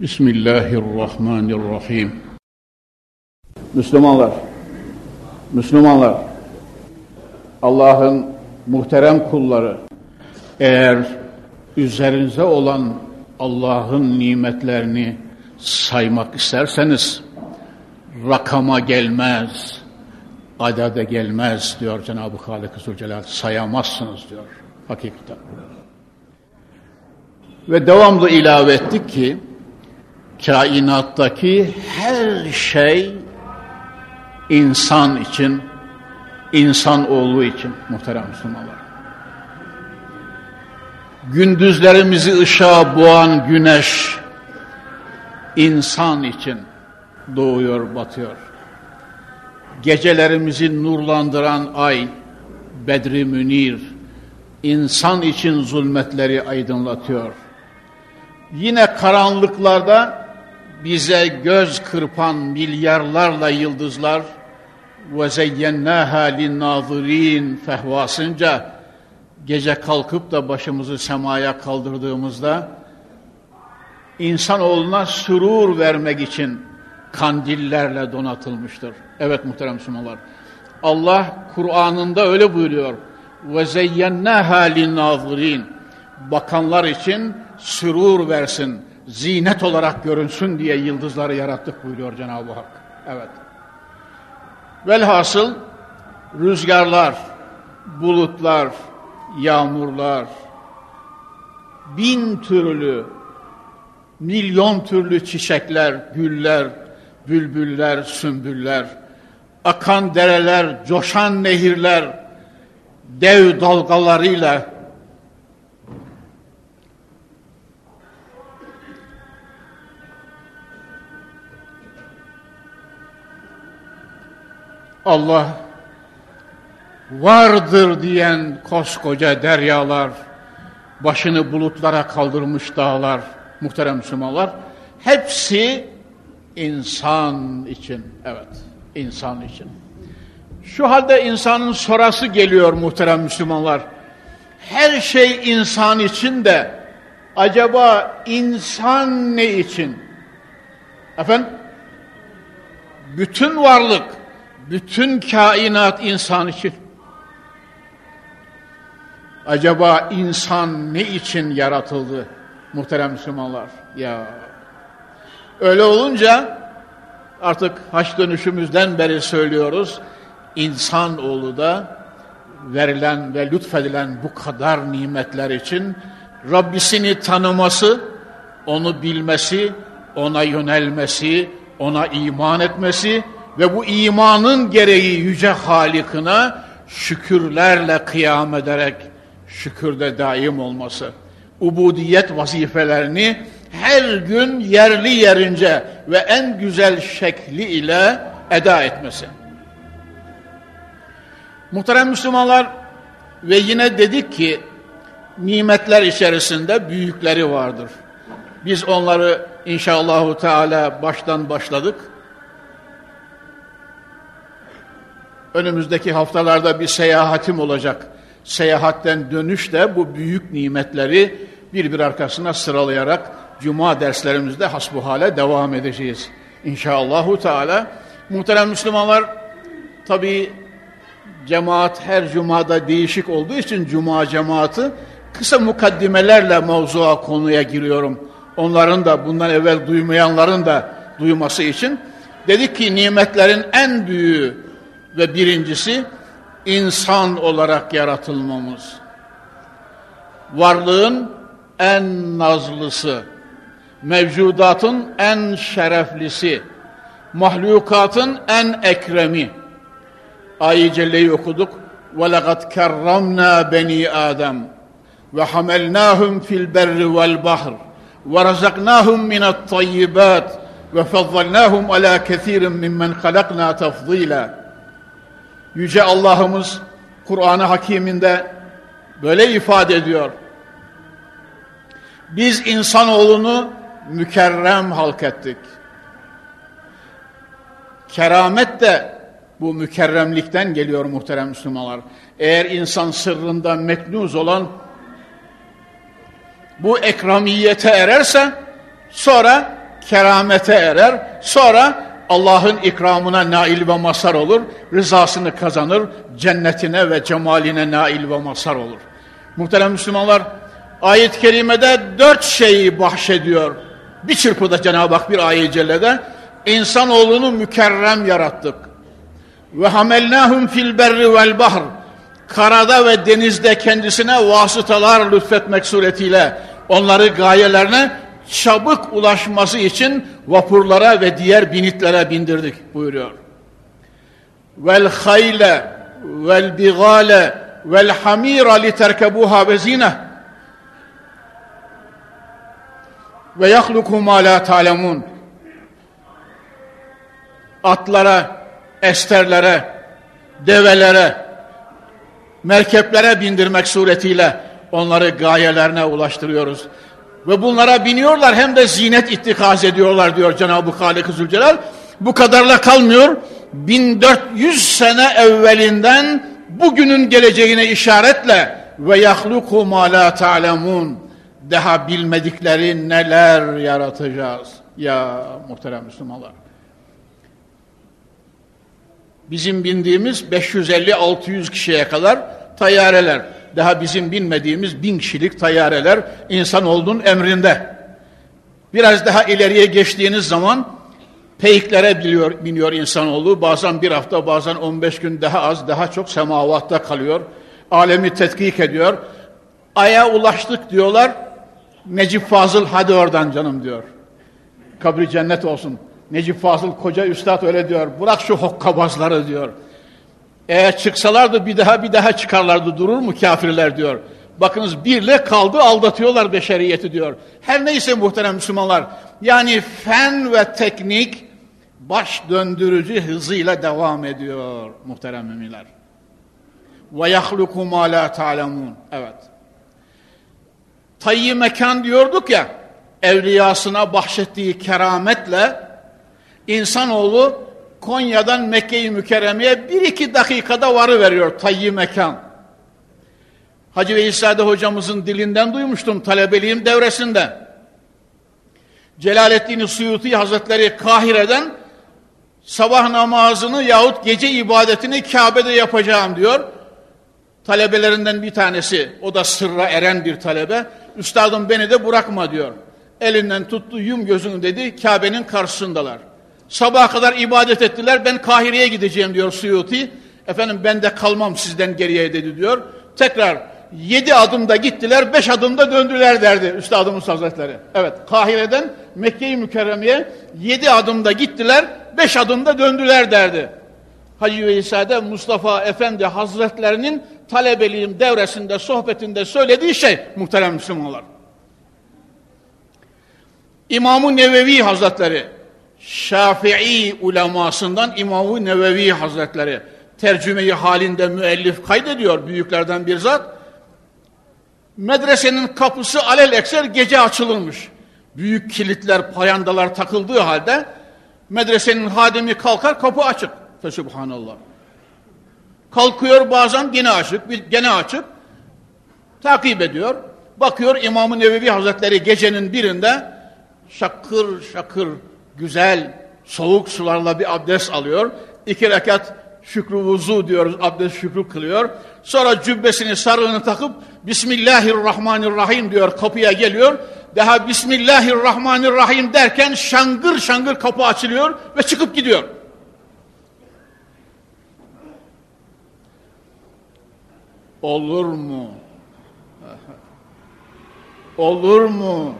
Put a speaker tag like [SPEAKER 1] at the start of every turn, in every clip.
[SPEAKER 1] Bismillahirrahmanirrahim. Müslümanlar, Müslümanlar, Allah'ın muhterem kulları, eğer üzerinize olan Allah'ın nimetlerini saymak isterseniz, rakama gelmez, adade gelmez diyor Cenab-ı Halik-i Zülcelal. Sayamazsınız diyor hakikaten. Ve devamlı ilave ettik ki, kainattaki her şey insan için, insan oğlu için muhterem Müslümanlar. Gündüzlerimizi ışığa boğan güneş insan için doğuyor, batıyor. Gecelerimizi nurlandıran ay, Bedri Münir, insan için zulmetleri aydınlatıyor. Yine karanlıklarda bize göz kırpan milyarlarla yıldızlar ve zeyyennâhâ linnâzirîn fehvasınca gece kalkıp da başımızı semaya kaldırdığımızda insanoğluna sürur vermek için kandillerle donatılmıştır. Evet muhterem Müslümanlar. Allah Kur'an'ında öyle buyuruyor. Ve zeyyennâhâ linnâzirîn bakanlar için sürur versin zinet olarak görünsün diye yıldızları yarattık buyuruyor Cenab-ı Hak. Evet. Velhasıl rüzgarlar, bulutlar, yağmurlar, bin türlü, milyon türlü çiçekler, güller, bülbüller, sümbüller, akan dereler, coşan nehirler, dev dalgalarıyla Allah vardır diyen koskoca deryalar, başını bulutlara kaldırmış dağlar, muhterem Müslümanlar, hepsi insan için, evet, insan için. Şu halde insanın sorası geliyor muhterem Müslümanlar. Her şey insan için de acaba insan ne için? Efendim? Bütün varlık bütün kainat insan için. Acaba insan ne için yaratıldı muhterem Müslümanlar? Ya öyle olunca artık haç dönüşümüzden beri söylüyoruz. İnsan oğlu da verilen ve lütfedilen bu kadar nimetler için Rabbisini tanıması, onu bilmesi, ona yönelmesi, ona iman etmesi ve bu imanın gereği yüce Halik'ına şükürlerle kıyam ederek şükürde daim olması, ubudiyet vazifelerini her gün yerli yerince ve en güzel şekli ile eda etmesi. Muhterem Müslümanlar ve yine dedik ki nimetler içerisinde büyükleri vardır. Biz onları inşallahü teala baştan başladık. Önümüzdeki haftalarda bir seyahatim olacak. Seyahatten dönüş de bu büyük nimetleri bir bir arkasına sıralayarak cuma derslerimizde hasbuhale devam edeceğiz. İnşallahü Teala. Muhterem Müslümanlar, tabi cemaat her cumada değişik olduğu için cuma cemaati kısa mukaddimelerle mevzua konuya giriyorum. Onların da bundan evvel duymayanların da duyması için. Dedik ki nimetlerin en büyüğü ve birincisi insan olarak yaratılmamız. Varlığın en nazlısı, mevcudatın en şereflisi, mahlukatın en ekremi. Ayet-i Celle'yi okuduk. وَلَقَدْ كَرَّمْنَا بَنِي آدَمْ وَحَمَلْنَاهُمْ فِي الْبَرِّ وَالْبَحْرِ وَرَزَقْنَاهُمْ مِنَ الطَّيِّبَاتِ وَفَضَّلْنَاهُمْ عَلَى كَثِيرٍ مِمَّنْ خَلَقْنَا تَفْضِيلًا Yüce Allah'ımız Kur'an-ı Hakim'inde böyle ifade ediyor. Biz insanoğlunu mükerrem halk ettik. Keramet de bu mükerremlikten geliyor muhterem Müslümanlar. Eğer insan sırrında meknuz olan bu ekramiyete ererse sonra keramete erer. Sonra Allah'ın ikramına nail ve masar olur. Rızasını kazanır. Cennetine ve cemaline nail ve masar olur. Muhterem Müslümanlar ayet-i kerimede dört şeyi bahşediyor. Bir çırpıda Cenab-ı Hak bir ayet-i cellede insanoğlunu mükerrem yarattık. Ve hamelnahum fil berri vel bahr karada ve denizde kendisine vasıtalar lütfetmek suretiyle onları gayelerine çabuk ulaşması için vapurlara ve diğer binitlere bindirdik buyuruyor. Vel hayle vel bigale vel hamira li terkebuha ve zine ve yahluku ma la ta'lemun atlara, esterlere, develere, merkeplere bindirmek suretiyle onları gayelerine ulaştırıyoruz. Ve bunlara biniyorlar hem de zinet ittikaz ediyorlar diyor Cenab-ı Halik Zülcelal. Bu kadarla kalmıyor. 1400 sene evvelinden bugünün geleceğine işaretle ve yahluku ma la ta'lemun daha bilmedikleri neler yaratacağız. Ya muhterem Müslümanlar. Bizim bindiğimiz 550-600 kişiye kadar tayyareler daha bizim bilmediğimiz bin kişilik tayyareler insanoğlunun emrinde. Biraz daha ileriye geçtiğiniz zaman peyiklere biliyor, biniyor insanoğlu. Bazen bir hafta, bazen 15 gün daha az, daha çok semavatta kalıyor. Alemi tetkik ediyor. Ay'a ulaştık diyorlar. Necip Fazıl hadi oradan canım diyor. Kabri cennet olsun. Necip Fazıl koca üstad öyle diyor. Bırak şu hokkabazları diyor. Eğer çıksalardı bir daha bir daha çıkarlardı durur mu kafirler diyor. Bakınız birle kaldı aldatıyorlar beşeriyeti diyor. Her neyse muhterem Müslümanlar. Yani fen ve teknik baş döndürücü hızıyla devam ediyor muhterem müminler. Ve yahluku ma la ta'lemun. Evet. Tayyi mekan diyorduk ya evliyasına bahşettiği kerametle insanoğlu Konya'dan Mekke-i Mükerreme'ye bir iki dakikada varı veriyor tayyi mekan. Hacı Veysade hocamızın dilinden duymuştum talebeliğim devresinde. Celaleddin Suyuti Hazretleri Kahire'den sabah namazını yahut gece ibadetini Kabe'de yapacağım diyor. Talebelerinden bir tanesi, o da sırra eren bir talebe. Üstadım beni de bırakma diyor. Elinden tuttu, yum gözünü dedi, Kabe'nin karşısındalar. Sabaha kadar ibadet ettiler. Ben Kahire'ye gideceğim diyor Suyuti. Efendim ben de kalmam sizden geriye dedi diyor. Tekrar yedi adımda gittiler, beş adımda döndüler derdi Üstadımız Hazretleri. Evet Kahire'den Mekke-i Mükerreme'ye yedi adımda gittiler, beş adımda döndüler derdi. Hacı Veysa'da Mustafa Efendi Hazretlerinin talebeliğim devresinde, sohbetinde söylediği şey muhterem Müslümanlar. İmam-ı Nevevi Hazretleri Şafii ulemasından İmam-ı Nevevi Hazretleri tercümeyi halinde müellif kaydediyor büyüklerden bir zat. Medresenin kapısı alel ekser gece açılırmış. Büyük kilitler, payandalar takıldığı halde medresenin hadimi kalkar kapı açık. Fesubhanallah. Kalkıyor bazen gene açık, gene açık. Takip ediyor. Bakıyor İmam-ı Nevevi Hazretleri gecenin birinde şakır şakır güzel soğuk sularla bir abdest alıyor. İki rekat şükrü vuzu diyoruz, abdest şükrü kılıyor. Sonra cübbesini sarığını takıp Bismillahirrahmanirrahim diyor kapıya geliyor. Daha Bismillahirrahmanirrahim derken şangır şangır kapı açılıyor ve çıkıp gidiyor. Olur mu? Olur mu?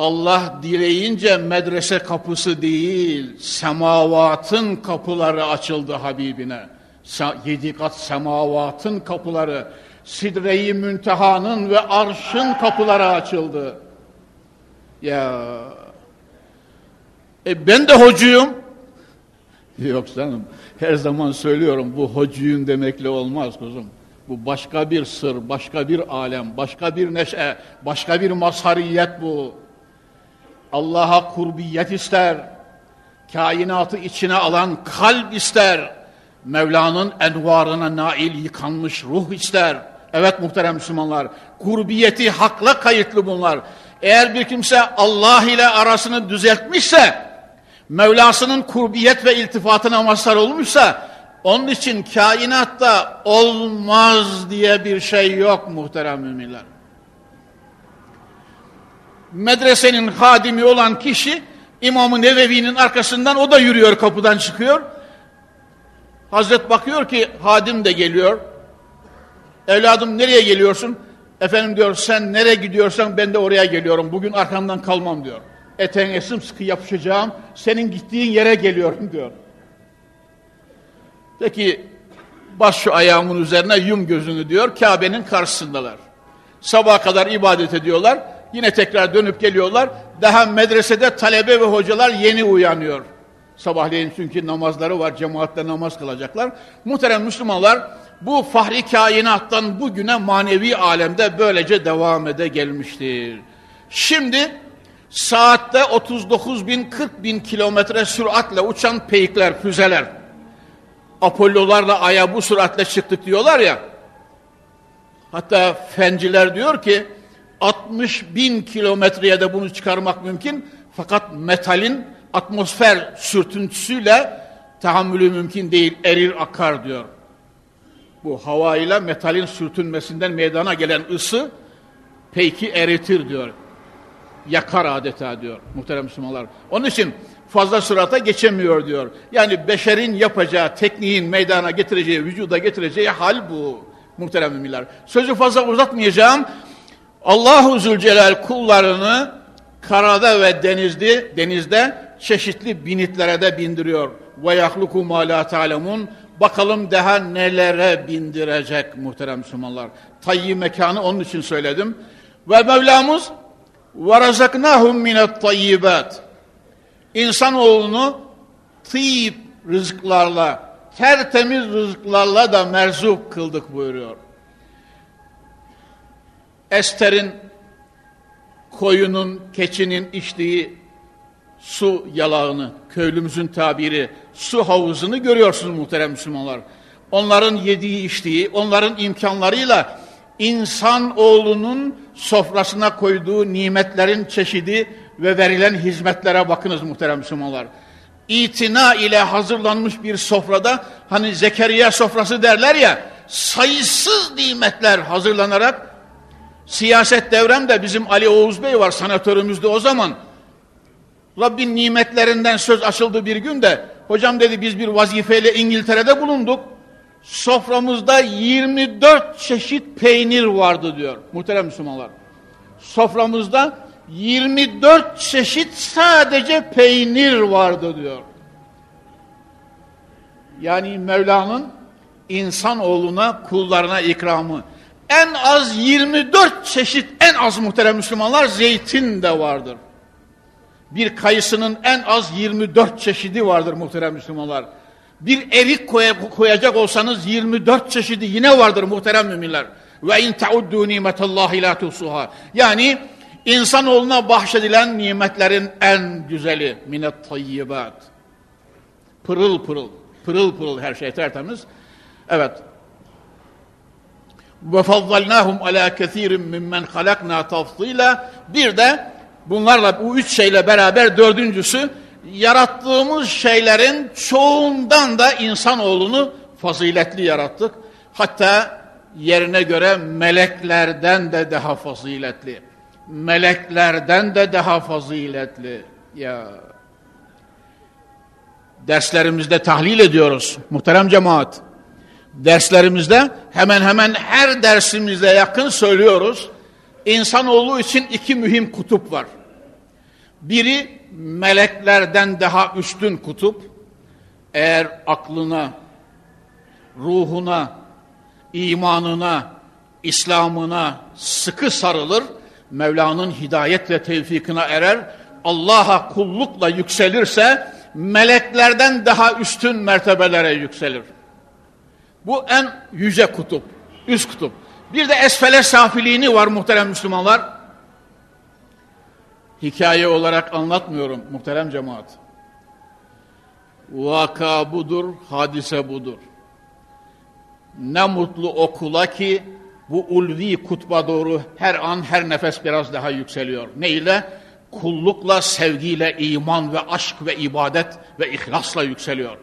[SPEAKER 1] Allah dileyince medrese kapısı değil, semavatın kapıları açıldı Habibine. Yedi kat semavatın kapıları. Sidre-i Münteha'nın ve arşın kapıları açıldı. Ya e ben de hocuyum. Yok canım. Her zaman söylüyorum bu hocuyum demekle olmaz kuzum. Bu başka bir sır, başka bir alem, başka bir neşe, başka bir mazhariyet bu. Allah'a kurbiyet ister. Kainatı içine alan kalp ister. Mevla'nın envarına nail yıkanmış ruh ister. Evet muhterem Müslümanlar, kurbiyeti hakla kayıtlı bunlar. Eğer bir kimse Allah ile arasını düzeltmişse, Mevlasının kurbiyet ve iltifatına mazhar olmuşsa, onun için kainatta olmaz diye bir şey yok muhterem müminler. Medresenin hadimi olan kişi İmam-ı Nevevi'nin arkasından o da yürüyor kapıdan çıkıyor. Hazret bakıyor ki hadim de geliyor. Evladım nereye geliyorsun? Efendim diyor sen nereye gidiyorsan ben de oraya geliyorum. Bugün arkamdan kalmam diyor. Eteğine sıkı yapışacağım. Senin gittiğin yere geliyorum diyor. Peki baş şu ayağımın üzerine yum gözünü diyor. Kabe'nin karşısındalar. Sabaha kadar ibadet ediyorlar. Yine tekrar dönüp geliyorlar. Daha medresede talebe ve hocalar yeni uyanıyor. Sabahleyin çünkü namazları var. Cemaatle namaz kılacaklar. Muhterem Müslümanlar bu fahri kainattan bugüne manevi alemde böylece devam ede gelmiştir. Şimdi saatte 39 bin 40 bin kilometre süratle uçan peyikler, füzeler. Apollolarla aya bu süratle çıktık diyorlar ya. Hatta fenciler diyor ki 60 bin kilometreye de bunu çıkarmak mümkün. Fakat metalin atmosfer sürtüntüsüyle tahammülü mümkün değil, erir akar diyor. Bu hava ile metalin sürtünmesinden meydana gelen ısı peyki eritir diyor. Yakar adeta diyor muhterem Müslümanlar. Onun için fazla sırata geçemiyor diyor. Yani beşerin yapacağı, tekniğin meydana getireceği, vücuda getireceği hal bu muhterem müminler. Sözü fazla uzatmayacağım. Allahu Zülcelal kullarını karada ve denizde denizde çeşitli binitlere de bindiriyor. Ve yahluku ma. Bakalım daha nelere bindirecek muhterem Müslümanlar. Tayyi mekanı onun için söyledim. Ve Mevlamız ve razaknahum minet tayyibat. İnsanoğlunu tayyip rızıklarla, tertemiz rızıklarla da merzuk kıldık buyuruyor. Ester'in, koyunun, keçinin içtiği su yalağını, köylümüzün tabiri, su havuzunu görüyorsunuz muhterem Müslümanlar. Onların yediği içtiği, onların imkanlarıyla insan oğlunun sofrasına koyduğu nimetlerin çeşidi ve verilen hizmetlere bakınız muhterem Müslümanlar. İtina ile hazırlanmış bir sofrada hani Zekeriya sofrası derler ya sayısız nimetler hazırlanarak siyaset devremde bizim Ali Oğuz Bey var sanatörümüzde o zaman Rabbin nimetlerinden söz açıldı bir gün de hocam dedi biz bir vazifeyle İngiltere'de bulunduk soframızda 24 çeşit peynir vardı diyor muhterem Müslümanlar. Soframızda 24 çeşit sadece peynir vardı diyor. Yani Mevla'nın insanoğluna, kullarına ikramı. En az 24 çeşit, en az muhterem Müslümanlar zeytin de vardır. Bir kayısının en az 24 çeşidi vardır muhterem Müslümanlar. Bir erik koyacak olsanız 24 çeşidi yine vardır muhterem müminler. Ve in tauddu nimetallahi la tusuha. Yani insanoğluna bahşedilen nimetlerin en güzeli minet tayyibat. Pırıl pırıl, pırıl pırıl her şey tertemiz. Evet. Fazzalnahum ala kesirin mimmen halakna tafsila. Bir de bunlarla bu üç şeyle beraber dördüncüsü yarattığımız şeylerin çoğundan da insanoğlunu faziletli yarattık. Hatta yerine göre meleklerden de daha faziletli. Meleklerden de daha faziletli. Ya derslerimizde tahlil ediyoruz muhterem cemaat. Derslerimizde hemen hemen her dersimizde yakın söylüyoruz. İnsanoğlu için iki mühim kutup var. Biri meleklerden daha üstün kutup eğer aklına, ruhuna, imanına, İslam'ına sıkı sarılır, Mevla'nın hidayet ve tevfikine erer, Allah'a kullukla yükselirse meleklerden daha üstün mertebelere yükselir. Bu en yüce kutup, üst kutup. Bir de esfele safiliğini var muhterem Müslümanlar. Hikaye olarak anlatmıyorum muhterem cemaat. Vaka budur, hadise budur. Ne mutlu okula ki bu ulvi kutba doğru her an her nefes biraz daha yükseliyor. Ne ile? Kullukla, sevgiyle, iman ve aşk ve ibadet ve ihlasla yükseliyor.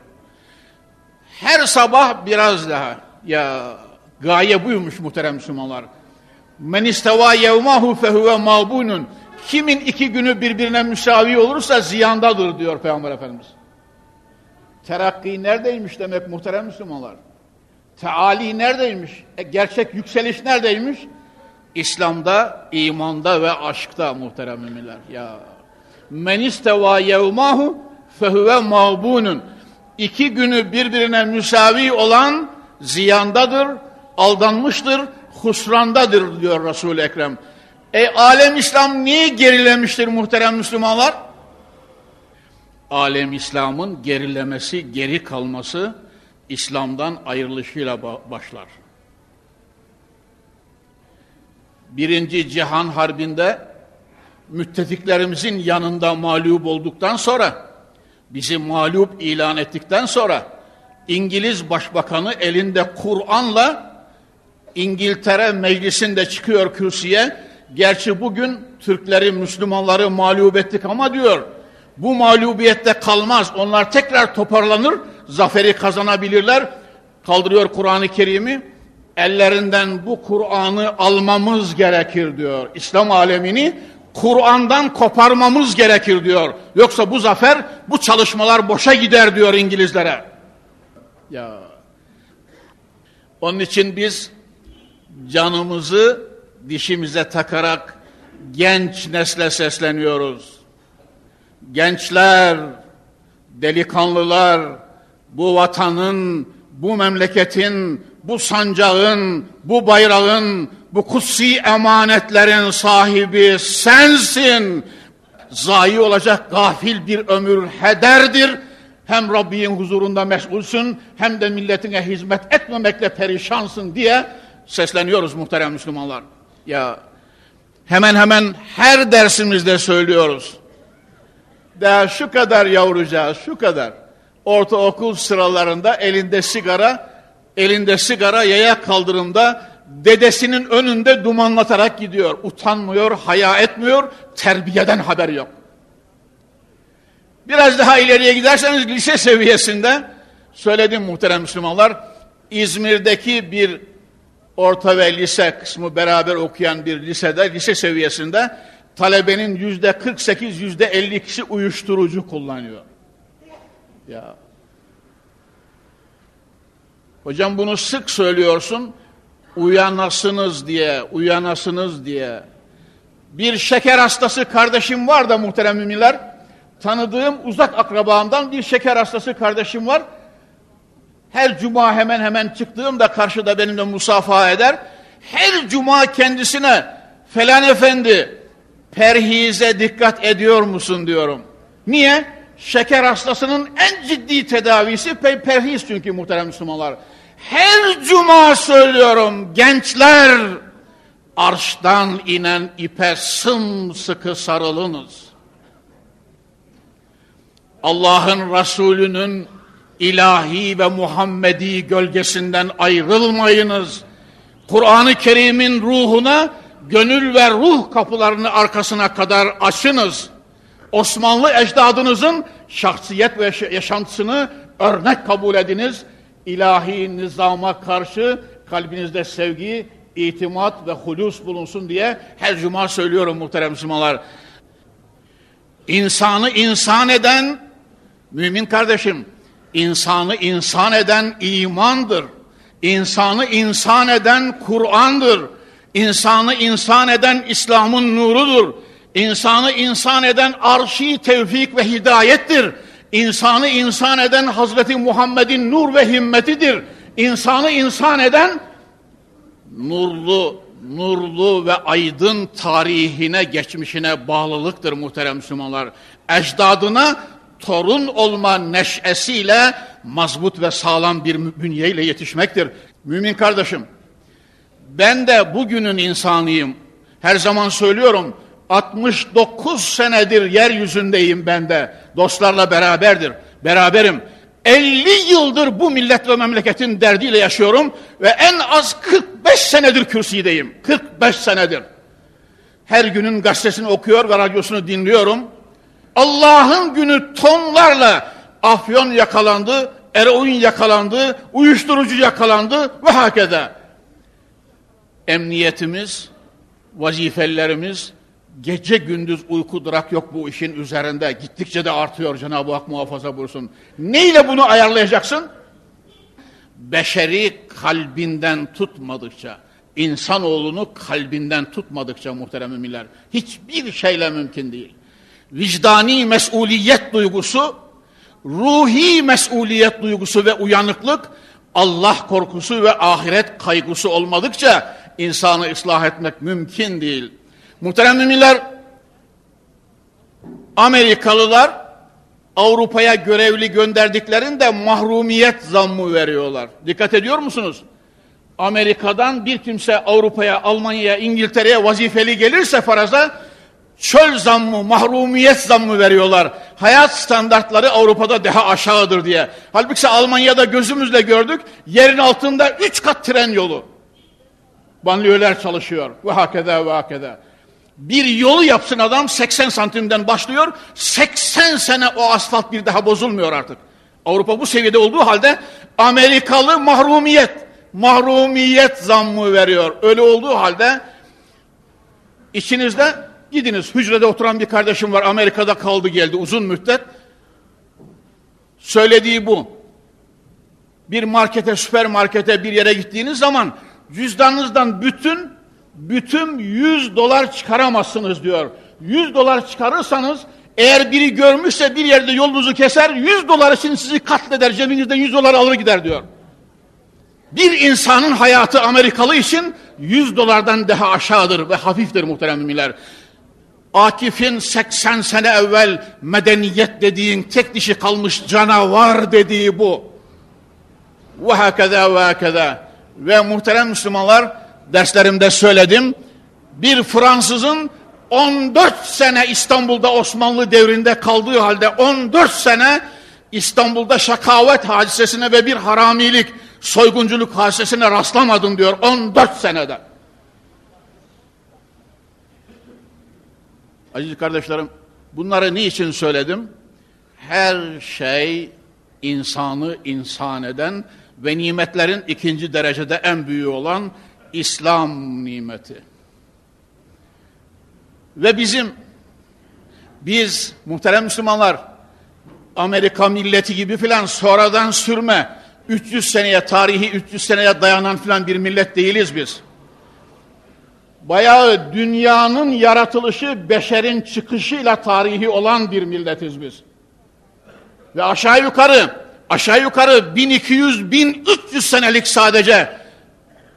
[SPEAKER 1] Her sabah biraz daha. Ya gaye buymuş muhterem Müslümanlar. Men isteva yevmahu fehuve mağbunun. Kimin iki günü birbirine müsavi olursa ziyandadır diyor Peygamber Efendimiz. Terakki neredeymiş demek muhterem Müslümanlar? Teali neredeymiş? E, gerçek yükseliş neredeymiş? İslam'da, imanda ve aşkta muhterem müminler. Ya men isteva yevmahu fehuve mağbunun. İki günü birbirine müsavi olan ziyandadır, aldanmıştır, husrandadır diyor Resul-i Ekrem. E alem İslam niye gerilemiştir muhterem Müslümanlar? Alem İslam'ın gerilemesi, geri kalması İslam'dan ayrılışıyla başlar. Birinci Cihan Harbi'nde müttefiklerimizin yanında mağlup olduktan sonra, bizi mağlup ilan ettikten sonra, İngiliz Başbakanı elinde Kur'an'la İngiltere meclisinde çıkıyor kürsüye. Gerçi bugün Türkleri, Müslümanları mağlup ettik ama diyor, bu mağlubiyette kalmaz. Onlar tekrar toparlanır, zaferi kazanabilirler. Kaldırıyor Kur'an-ı Kerim'i. Ellerinden bu Kur'an'ı almamız gerekir diyor. İslam alemini Kur'an'dan koparmamız gerekir diyor. Yoksa bu zafer, bu çalışmalar boşa gider diyor İngilizlere. Ya. Onun için biz canımızı dişimize takarak genç nesle sesleniyoruz. Gençler, delikanlılar, bu vatanın, bu memleketin, bu sancağın, bu bayrağın, bu kutsi emanetlerin sahibi sensin. Zayi olacak gafil bir ömür hederdir. Hem Rabbin huzurunda meşgulsün hem de milletine hizmet etmemekle perişansın diye sesleniyoruz muhterem Müslümanlar. Ya hemen hemen her dersimizde söylüyoruz. Daha şu kadar yavrucağız, şu kadar. Ortaokul sıralarında elinde sigara, elinde sigara yaya kaldırımda dedesinin önünde dumanlatarak gidiyor. Utanmıyor, haya etmiyor, terbiyeden haber yok. Biraz daha ileriye giderseniz lise seviyesinde söyledim muhterem Müslümanlar. İzmir'deki bir orta ve lise kısmı beraber okuyan bir lisede, lise seviyesinde talebenin yüzde 48, yüzde 52'si uyuşturucu kullanıyor. Ya. Hocam bunu sık söylüyorsun. Uyanasınız diye, uyanasınız diye. Bir şeker hastası kardeşim var da muhterem müminler. Tanıdığım uzak akrabamdan bir şeker hastası kardeşim var. Her cuma hemen hemen çıktığımda karşıda benimle musafaha eder. Her cuma kendisine falan efendi perhize dikkat ediyor musun diyorum. Niye? Şeker hastasının en ciddi tedavisi perhiz çünkü muhterem Müslümanlar. Her cuma söylüyorum gençler arştan inen ipe sımsıkı sarılınız. Allah'ın Resulü'nün ilahi ve Muhammedi gölgesinden ayrılmayınız. Kur'an-ı Kerim'in ruhuna gönül ve ruh kapılarını arkasına kadar açınız. Osmanlı ecdadınızın şahsiyet ve yaşantısını örnek kabul ediniz. İlahi nizama karşı kalbinizde sevgi, itimat ve hulus bulunsun diye her cuma söylüyorum muhterem Müslümanlar. İnsanı insan eden, mümin kardeşim, insanı insan eden imandır. İnsanı insan eden Kur'an'dır. İnsanı insan eden İslam'ın nurudur. İnsanı insan eden arşi tevfik ve hidayettir. İnsanı insan eden Hazreti Muhammed'in nur ve himmetidir. İnsanı insan eden nurlu, nurlu ve aydın tarihine, geçmişine bağlılıktır muhterem Müslümanlar. Ecdadına torun olma neşesiyle mazbut ve sağlam bir bünyeyle yetişmektir. Mümin kardeşim, ben de bugünün insanıyım. Her zaman söylüyorum, 69 senedir yeryüzündeyim ben de. Dostlarla beraberdir, beraberim. 50 yıldır bu millet ve memleketin derdiyle yaşıyorum ve en az 45 senedir kürsüdeyim. 45 senedir. Her günün gazetesini okuyor ve radyosunu dinliyorum. Allah'ın günü tonlarla afyon yakalandı, eroin yakalandı, uyuşturucu yakalandı ve hakeza. Emniyetimiz, vazifelerimiz, gece gündüz uyku durak yok bu işin üzerinde. Gittikçe de artıyor Cenab-ı Hak muhafaza buyursun. Neyle bunu ayarlayacaksın? Beşeri kalbinden tutmadıkça, insanoğlunu kalbinden tutmadıkça muhterem müminler, hiçbir şeyle mümkün değil. Vicdani mesuliyet duygusu, ruhi mesuliyet duygusu ve uyanıklık, Allah korkusu ve ahiret kaygısı olmadıkça insanı ıslah etmek mümkün değil. Muhterem müminler, Amerikalılar Avrupa'ya görevli gönderdiklerinde mahrumiyet zammı veriyorlar. Dikkat ediyor musunuz? Amerika'dan bir kimse Avrupa'ya, Almanya'ya, İngiltere'ye vazifeli gelirse faraza çöl zammı, mahrumiyet zammı veriyorlar. Hayat standartları Avrupa'da daha aşağıdır diye. Halbuki Almanya'da gözümüzle gördük, yerin altında üç kat tren yolu. Banliyöler çalışıyor. Ve hakeda ve hakeda bir yolu yapsın adam 80 santimden başlıyor. 80 sene o asfalt bir daha bozulmuyor artık. Avrupa bu seviyede olduğu halde Amerikalı mahrumiyet, mahrumiyet zammı veriyor. Öyle olduğu halde içinizde gidiniz hücrede oturan bir kardeşim var Amerika'da kaldı geldi uzun müddet. Söylediği bu. Bir markete, süpermarkete bir yere gittiğiniz zaman cüzdanınızdan bütün bütün 100 dolar çıkaramazsınız diyor. 100 dolar çıkarırsanız eğer biri görmüşse bir yerde yolunuzu keser 100 dolar için sizi katleder cebinizden 100 dolar alır gider diyor. Bir insanın hayatı Amerikalı için 100 dolardan daha aşağıdır ve hafiftir muhterem müminler. Akif'in 80 sene evvel medeniyet dediğin tek dişi kalmış canavar dediği bu. Ve hakeza ve hakeza. Ve muhterem Müslümanlar derslerimde söyledim. Bir Fransızın 14 sene İstanbul'da Osmanlı devrinde kaldığı halde 14 sene İstanbul'da şakavet hadisesine ve bir haramilik, soygunculuk hadisesine rastlamadım diyor 14 senede. Aziz kardeşlerim, bunları niçin söyledim? Her şey insanı insan eden ve nimetlerin ikinci derecede en büyüğü olan İslam nimeti. Ve bizim, biz muhterem Müslümanlar, Amerika milleti gibi filan sonradan sürme, 300 seneye, tarihi 300 seneye dayanan filan bir millet değiliz biz. Bayağı dünyanın yaratılışı, beşerin çıkışıyla tarihi olan bir milletiz biz. Ve aşağı yukarı, aşağı yukarı 1200-1300 senelik sadece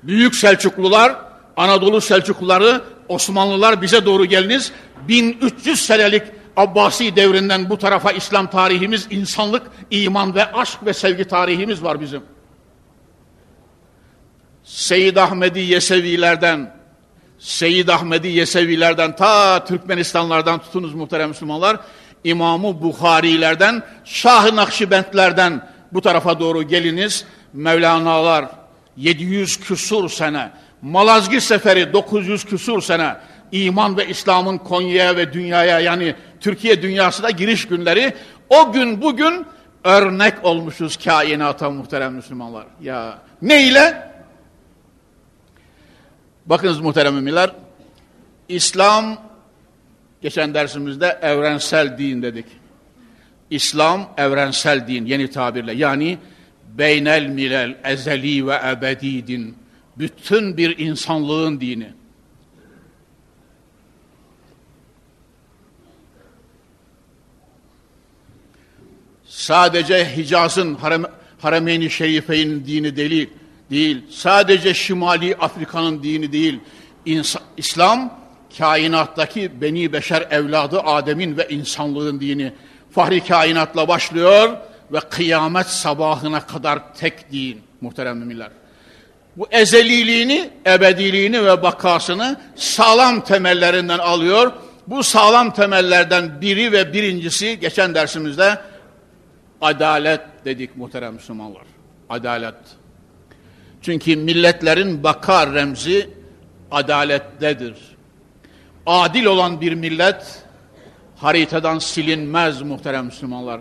[SPEAKER 1] Büyük Selçuklular, Anadolu Selçukluları, Osmanlılar bize doğru geliniz. 1300 senelik Abbasi devrinden bu tarafa İslam tarihimiz, insanlık, iman ve aşk ve sevgi tarihimiz var bizim. Seyyid Ahmedi Yesevilerden, Seyyid Ahmedi Yesevilerden ta Türkmenistanlardan tutunuz muhterem Müslümanlar. İmamı Bukharilerden, Şah-ı Nakşibentlerden bu tarafa doğru geliniz. Mevlana'lar, 700 küsur sene, Malazgirt Seferi 900 küsur sene, iman ve İslam'ın Konya'ya ve dünyaya yani Türkiye dünyasına giriş günleri o gün bugün örnek olmuşuz kainata muhterem Müslümanlar. Ya ne ile? Bakınız muhterem müminler, İslam geçen dersimizde evrensel din dedik. İslam evrensel din yeni tabirle yani beynel milel ezeli ve ebedi din. Bütün bir insanlığın dini. Sadece Hicaz'ın harem, Haremeyn-i Şerifeyn dini değil, değil. Sadece Şimali Afrika'nın dini değil. İnsan, İslam kainattaki beni beşer evladı Adem'in ve insanlığın dini. Fahri kainatla başlıyor ve kıyamet sabahına kadar tek din muhterem müminler. Bu ezeliliğini, ebediliğini ve bakasını sağlam temellerinden alıyor. Bu sağlam temellerden biri ve birincisi geçen dersimizde adalet dedik muhterem Müslümanlar. Adalet. Çünkü milletlerin baka remzi adalettedir. Adil olan bir millet haritadan silinmez muhterem Müslümanlar.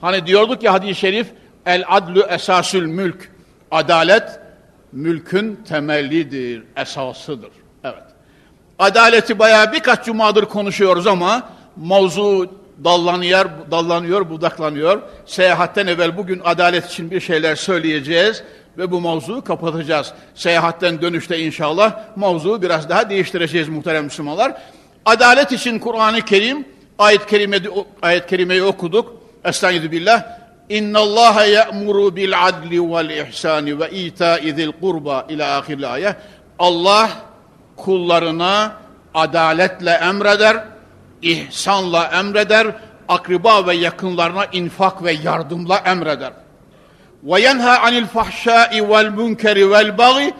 [SPEAKER 1] Hani diyorduk ya hadis-i şerif el adlu esasül mülk. Adalet mülkün temellidir, esasıdır. Evet. Adaleti bayağı birkaç cumadır konuşuyoruz ama mevzu dallanıyor, dallanıyor, budaklanıyor. Seyahatten evvel bugün adalet için bir şeyler söyleyeceğiz ve bu mevzuyu kapatacağız. Seyahatten dönüşte inşallah mevzuyu biraz daha değiştireceğiz muhterem Müslümanlar. Adalet için Kur'an-ı Kerim ayet kerimede ayet kerimeyi okuduk. Estaizu billah. İnna Allah ya'muru bil adli vel ihsani ve ita'i zil kurba ila ahir ayet. Allah kullarına adaletle emreder, ihsanla emreder, akriba ve yakınlarına infak ve yardımla emreder. Ve yenha anil fahşai vel münkeri vel bagi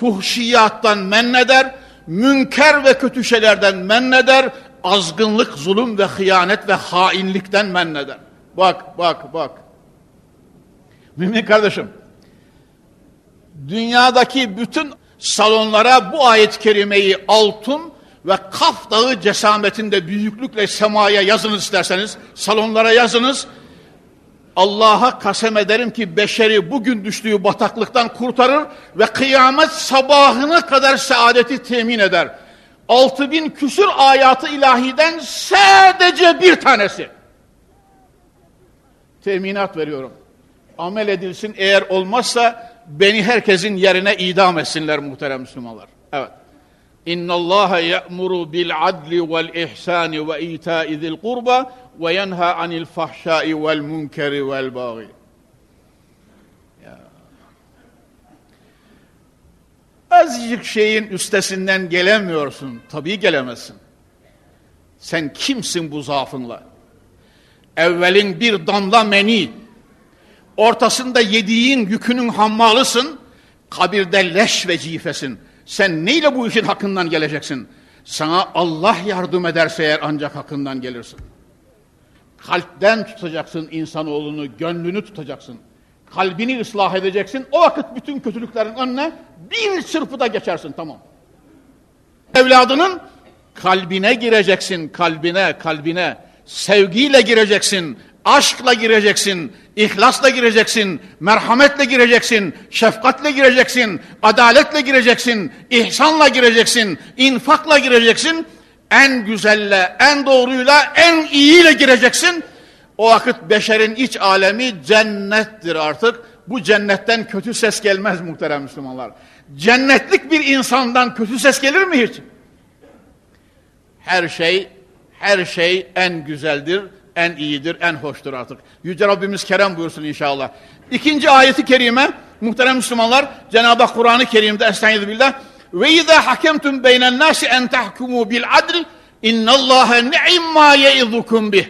[SPEAKER 1] fuhşiyattan men eder, münker ve kötü şeylerden men eder, azgınlık, zulüm ve hıyanet ve hainlikten men eder. Bak, bak, bak. Mümin kardeşim, dünyadaki bütün salonlara bu ayet-i kerimeyi altın ve Kaf Dağı cesametinde büyüklükle semaya yazınız isterseniz, salonlara yazınız. Allah'a kasem ederim ki beşeri bugün düştüğü bataklıktan kurtarır ve kıyamet sabahına kadar saadeti temin eder. Altı bin küsür ayatı ilahiden sadece bir tanesi. Teminat veriyorum. Amel edilsin eğer olmazsa beni herkesin yerine idam etsinler muhterem Müslümanlar. Evet. İnna Allah ya'muru bil adli vel ihsani ve ita'i zil kurba ve yenha anil fahşai vel munkeri vel bagi. Azıcık şeyin üstesinden gelemiyorsun. Tabii gelemezsin. Sen kimsin bu zaafınla? Evvelin bir damla meni, ortasında yediğin yükünün hammalısın, kabirde leş ve cifesin. Sen neyle bu işin hakkından geleceksin? Sana Allah yardım ederse eğer ancak hakkından gelirsin. Kalpten tutacaksın insanoğlunu, gönlünü tutacaksın. Kalbini ıslah edeceksin. O vakit bütün kötülüklerin önüne bir çırpıda geçersin tamam. Evladının kalbine gireceksin, kalbine, kalbine. Sevgiyle gireceksin, aşkla gireceksin, ihlasla gireceksin, merhametle gireceksin, şefkatle gireceksin, adaletle gireceksin, ihsanla gireceksin, infakla gireceksin, en güzelle, en doğruyla, en iyiyle gireceksin. O vakit beşerin iç alemi cennettir artık. Bu cennetten kötü ses gelmez muhterem Müslümanlar. Cennetlik bir insandan kötü ses gelir mi hiç? Her şey, her şey en güzeldir en iyidir, en hoştur artık. Yüce Rabbimiz kerem buyursun inşallah. İkinci ayeti kerime, muhterem Müslümanlar, Cenab-ı Kur'an-ı Kerim'de Estaizu billah, ve izâ hakemtum beynen nâsi en tahkumû bil adl, innallâhe ni'immâ yeizukum bih.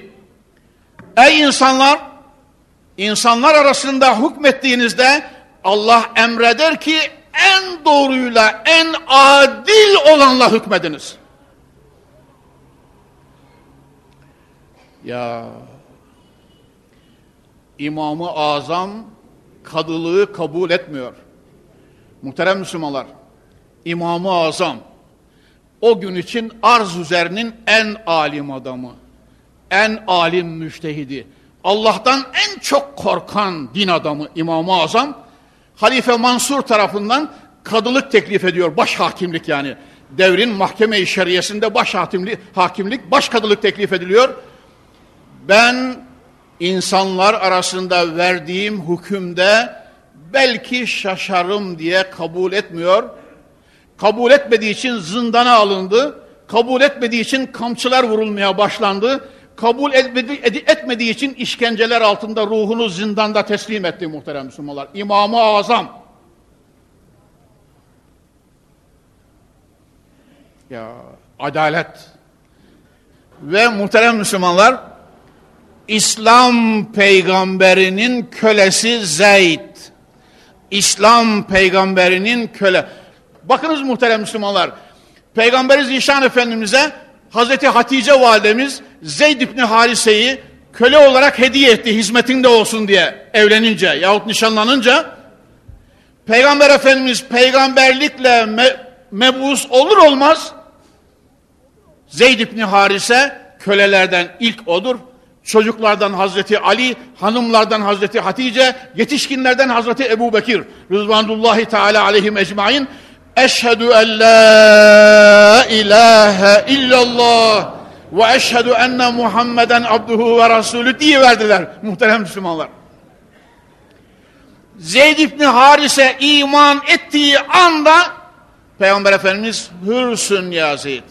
[SPEAKER 1] Ey insanlar, insanlar arasında hükmettiğinizde Allah emreder ki en doğruyla, en adil olanla hükmediniz. Ya İmamı Azam kadılığı kabul etmiyor. Muhterem Müslümanlar, İmamı Azam o gün için arz üzerinin en alim adamı, en alim müştehidi, Allah'tan en çok korkan din adamı İmam-ı Azam, Halife Mansur tarafından kadılık teklif ediyor, baş hakimlik yani. Devrin mahkeme-i şeriyesinde baş hakimlik, hakimlik, baş kadılık teklif ediliyor ben insanlar arasında verdiğim hükümde belki şaşarım diye kabul etmiyor. Kabul etmediği için zindana alındı. Kabul etmediği için kamçılar vurulmaya başlandı. Kabul etmediği için işkenceler altında ruhunu zindanda teslim etti muhterem Müslümanlar. İmam-ı Azam. Ya adalet. Ve muhterem Müslümanlar İslam peygamberinin kölesi Zeyd. İslam peygamberinin köle. Bakınız muhterem Müslümanlar. Peygamberi Zişan Efendimiz'e Hazreti Hatice validemiz Zeyd İbni Harise'yi köle olarak hediye etti hizmetinde olsun diye evlenince yahut nişanlanınca Peygamber Efendimiz peygamberlikle me mebus olur olmaz Zeyd İbni Harise kölelerden ilk odur. Çocuklardan Hazreti Ali, hanımlardan Hazreti Hatice, yetişkinlerden Hazreti Ebu Bekir. Rızvanullahi Teala aleyhim ecmain. Eşhedü en la ilahe illallah ve eşhedü enne Muhammeden abduhu ve rasulü diye verdiler muhterem Müslümanlar. Zeyd İbni Harise iman ettiği anda Peygamber Efendimiz hürsün ya Zeyd.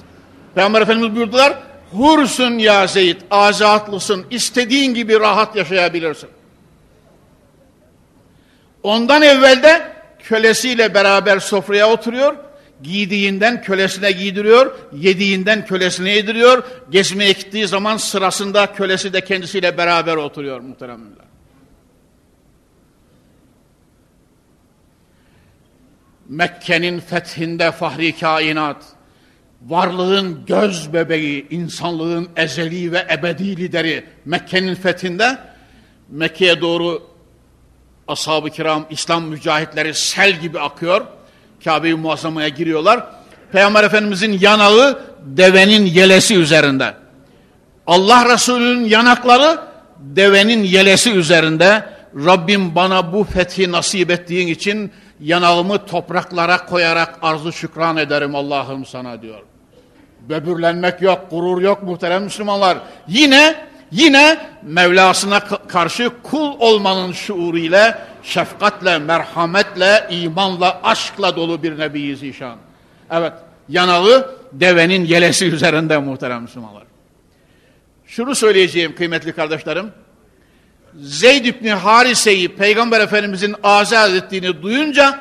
[SPEAKER 1] Peygamber Efendimiz buyurdular hursun ya Zeyd azatlısın istediğin gibi rahat yaşayabilirsin. Ondan evvelde kölesiyle beraber sofraya oturuyor giydiğinden kölesine giydiriyor, yediğinden kölesine yediriyor, gezmeye gittiği zaman sırasında kölesi de kendisiyle beraber oturuyor muhteremler. Mekke'nin fethinde fahri kainat, varlığın göz bebeği, insanlığın ezeli ve ebedi lideri Mekke'nin fethinde Mekke'ye doğru ashab-ı kiram, İslam mücahitleri sel gibi akıyor. Kabe-i Muazzama'ya giriyorlar. Peygamber Efendimizin yanağı devenin yelesi üzerinde. Allah Resulü'nün yanakları devenin yelesi üzerinde. Rabbim bana bu fethi nasip ettiğin için yanağımı topraklara koyarak arzu şükran ederim Allah'ım sana diyor. Böbürlenmek yok, gurur yok muhterem Müslümanlar. Yine yine Mevlasına karşı kul olmanın şuuru ile şefkatle, merhametle, imanla, aşkla dolu bir Nebi Zişan. Evet, yanağı devenin yelesi üzerinde muhterem Müslümanlar. Şunu söyleyeceğim kıymetli kardeşlerim. Zeyd İbni Harise'yi Peygamber Efendimizin azat ettiğini duyunca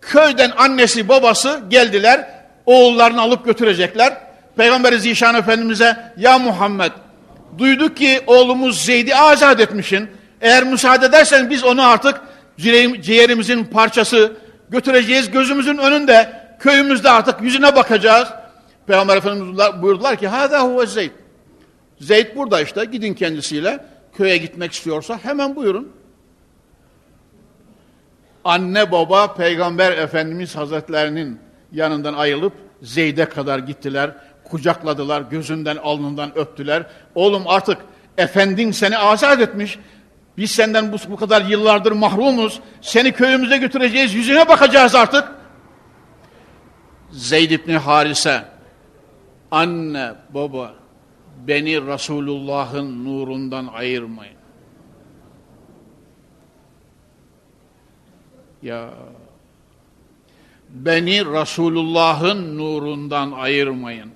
[SPEAKER 1] köyden annesi babası geldiler oğullarını alıp götürecekler. Peygamber Zişan Efendimiz'e ya Muhammed duyduk ki oğlumuz Zeyd'i azat etmişin. Eğer müsaade edersen biz onu artık ciğerimizin parçası götüreceğiz. Gözümüzün önünde köyümüzde artık yüzüne bakacağız. Peygamber Efendimiz buyurdular ki Hâdâ huve Zeyd. Zeyd burada işte gidin kendisiyle. Köye gitmek istiyorsa hemen buyurun. Anne baba Peygamber Efendimiz Hazretlerinin yanından ayrılıp Zeyd'e kadar gittiler. Kucakladılar, gözünden alnından öptüler. Oğlum artık efendin seni azat etmiş. Biz senden bu, bu kadar yıllardır mahrumuz. Seni köyümüze götüreceğiz, yüzüne bakacağız artık. Zeyd İbni Harise, anne, baba, beni Resulullah'ın nurundan ayırmayın. Ya beni Resulullah'ın nurundan ayırmayın.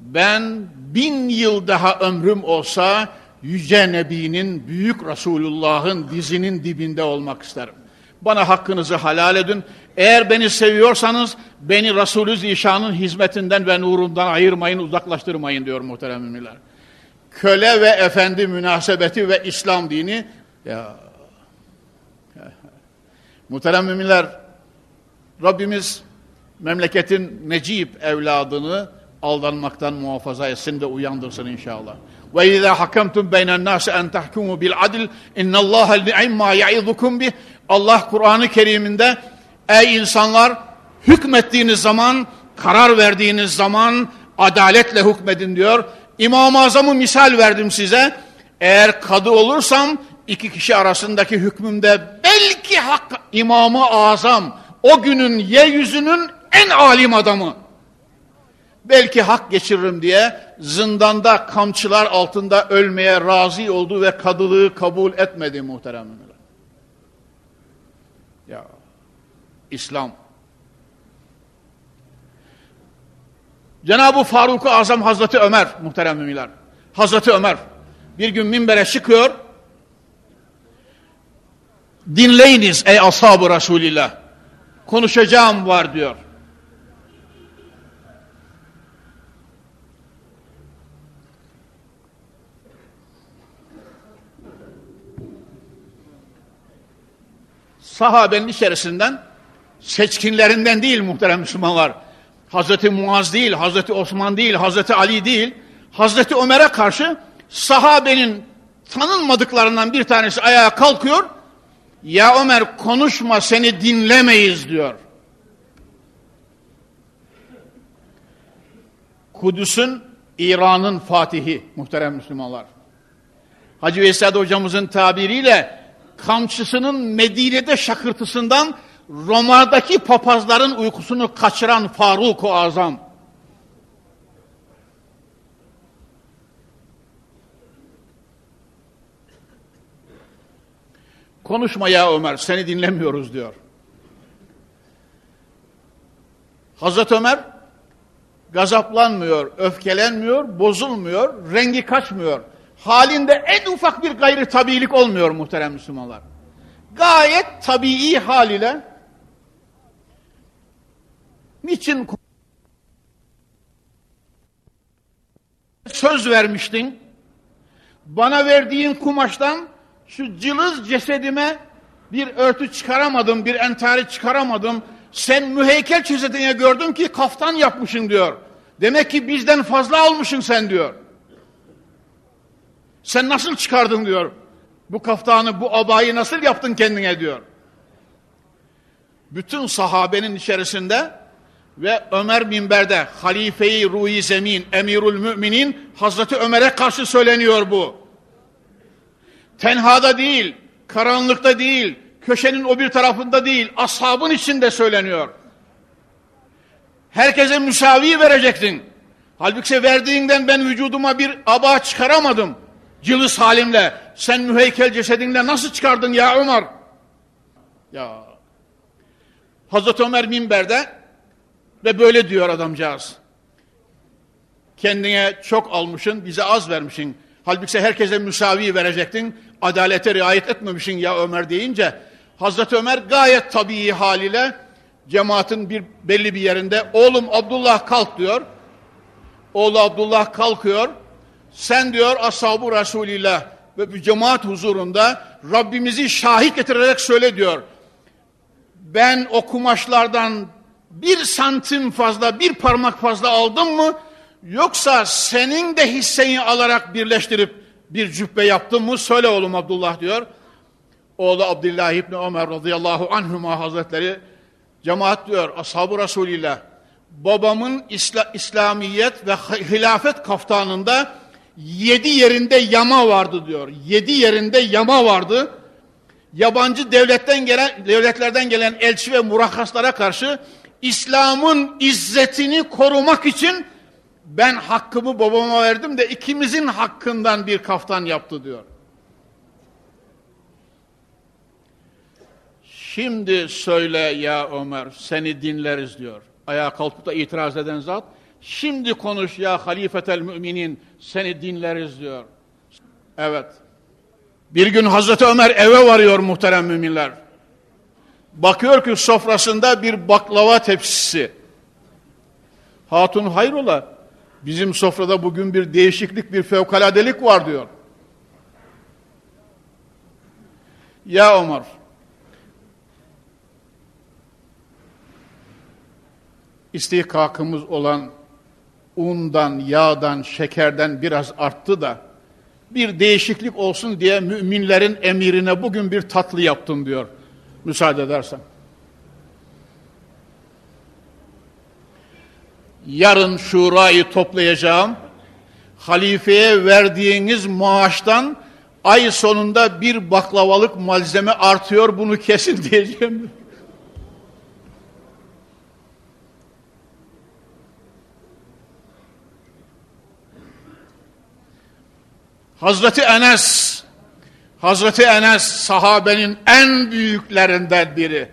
[SPEAKER 1] Ben bin yıl daha ömrüm olsa Yüce Nebi'nin, Büyük Resulullah'ın dizinin dibinde olmak isterim. Bana hakkınızı halal edin. Eğer beni seviyorsanız beni Resulü Zişan'ın hizmetinden ve nurundan ayırmayın, uzaklaştırmayın diyor muhterem müminler. Köle ve efendi münasebeti ve İslam dini ya muhterem müminler Rabbimiz memleketin necip evladını aldanmaktan muhafaza etsin ve uyandırsın inşallah. Ve izâ hakemtum beynen nâsi en tahkumu bil adil innallâhe ni'imma ya'idukum bih. Allah Kur'an-ı Kerim'inde ey insanlar hükmettiğiniz zaman, karar verdiğiniz zaman adaletle hükmedin diyor. İmam-ı Azam'ı misal verdim size. Eğer kadı olursam iki kişi arasındaki hükmümde belki hak İmam-ı Azam o günün yeryüzünün en alim adamı. Belki hak geçiririm diye zindanda kamçılar altında ölmeye razı oldu ve kadılığı kabul etmedi muhteremler. Ya İslam. Cenab-ı Faruk-u Azam Hazreti Ömer muhterem müminler. Hazreti Ömer bir gün minbere çıkıyor. Dinleyiniz ey ashab-ı Resulillah konuşacağım var diyor. Sahabenin içerisinden seçkinlerinden değil muhterem Müslümanlar. Hazreti Muaz değil, Hazreti Osman değil, Hazreti Ali değil. Hazreti Ömer'e karşı sahabenin tanınmadıklarından bir tanesi ayağa kalkıyor ya Ömer konuşma seni dinlemeyiz diyor. Kudüs'ün İran'ın fatihi muhterem Müslümanlar. Hacı Veysel hocamızın tabiriyle kamçısının Medine'de şakırtısından Roma'daki papazların uykusunu kaçıran Faruk-u Azam. Konuşma ya Ömer, seni dinlemiyoruz diyor. Hazreti Ömer gazaplanmıyor, öfkelenmiyor, bozulmuyor, rengi kaçmıyor. Halinde en ufak bir gayri tabiilik olmuyor muhterem Müslümanlar. Gayet tabii haliyle niçin söz vermiştin? Bana verdiğin kumaştan şu cılız cesedime bir örtü çıkaramadım, bir entari çıkaramadım. Sen müheykel cesedine gördüm ki kaftan yapmışsın diyor. Demek ki bizden fazla almışsın sen diyor. Sen nasıl çıkardın diyor. Bu kaftanı, bu abayı nasıl yaptın kendine diyor. Bütün sahabenin içerisinde ve Ömer minberde halife-i ruhi zemin, emirul müminin Hazreti Ömer'e karşı söyleniyor bu. Tenhada değil, karanlıkta değil, köşenin o bir tarafında değil, ashabın içinde söyleniyor. Herkese müsavi verecektin. Halbuki verdiğinden ben vücuduma bir aba çıkaramadım. Cılız halimle. Sen müheykel cesedinle nasıl çıkardın ya Ömer? Ya. Hazreti Ömer minberde ve böyle diyor adamcağız. Kendine çok almışın, bize az vermişin. Halbuki herkese müsavi verecektin. Adalete riayet etmemişin ya Ömer deyince Hazreti Ömer gayet tabii haliyle cemaatin bir belli bir yerinde oğlum Abdullah kalk diyor. Oğlu Abdullah kalkıyor. Sen diyor ashab-ı Resulillah ve bir cemaat huzurunda Rabbimizi şahit getirerek söyle diyor. Ben o kumaşlardan bir santim fazla, bir parmak fazla aldım mı? Yoksa senin de hisseni alarak birleştirip bir cübbe yaptın mı? Söyle oğlum Abdullah diyor. Oğlu Abdullah İbni Ömer radıyallahu anhuma hazretleri cemaat diyor ashab-ı Resulillah babamın İsla, İslamiyet ve hilafet kaftanında yedi yerinde yama vardı diyor. Yedi yerinde yama vardı. Yabancı devletten gelen devletlerden gelen elçi ve murakaslara karşı İslam'ın izzetini korumak için ben hakkımı babama verdim de ikimizin hakkından bir kaftan yaptı diyor. Şimdi söyle ya Ömer seni dinleriz diyor. Ayağa kalkıp da itiraz eden zat. Şimdi konuş ya halifetel müminin seni dinleriz diyor. Evet. Bir gün Hazreti Ömer eve varıyor muhterem müminler. Bakıyor ki sofrasında bir baklava tepsisi. Hatun hayrola bizim sofrada bugün bir değişiklik bir fevkaladelik var diyor. Ya Ömer istihkakımız olan undan, yağdan, şekerden biraz arttı da bir değişiklik olsun diye müminlerin emirine bugün bir tatlı yaptım diyor. Müsaade edersen. Yarın şurayı toplayacağım. Halifeye verdiğiniz maaştan ay sonunda bir baklavalık malzeme artıyor bunu kesin diyeceğim. Hazreti Enes, Hazreti Enes sahabenin en büyüklerinden biri.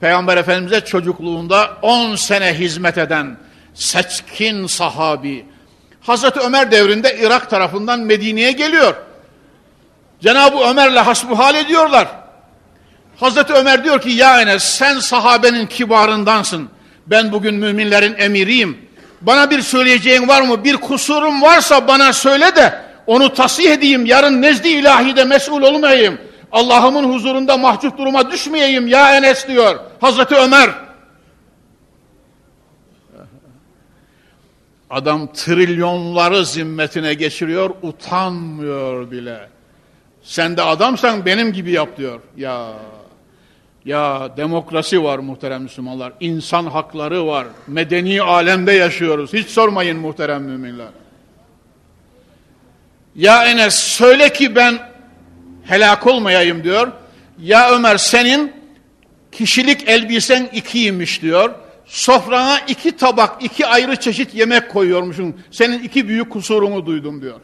[SPEAKER 1] Peygamber Efendimiz'e çocukluğunda 10 sene hizmet eden seçkin sahabi. Hazreti Ömer devrinde Irak tarafından Medine'ye geliyor. Cenab-ı Ömer'le hasbuhal ediyorlar. Hazreti Ömer diyor ki ya Enes sen sahabenin kibarındansın. Ben bugün müminlerin emiriyim. Bana bir söyleyeceğin var mı? Bir kusurum varsa bana söyle de onu tasih edeyim, yarın nezdi ilahide mesul olmayayım. Allah'ımın huzurunda mahcup duruma düşmeyeyim ya Enes diyor Hazreti Ömer. Adam trilyonları zimmetine geçiriyor, utanmıyor bile. Sen de adamsan benim gibi yap diyor. Ya ya demokrasi var muhterem Müslümanlar. İnsan hakları var. Medeni alemde yaşıyoruz. Hiç sormayın muhterem müminler. Ya Enes söyle ki ben helak olmayayım diyor. Ya Ömer senin kişilik elbisen ikiymiş diyor. Sofrana iki tabak, iki ayrı çeşit yemek koyuyormuşsun. Senin iki büyük kusurunu duydum diyor.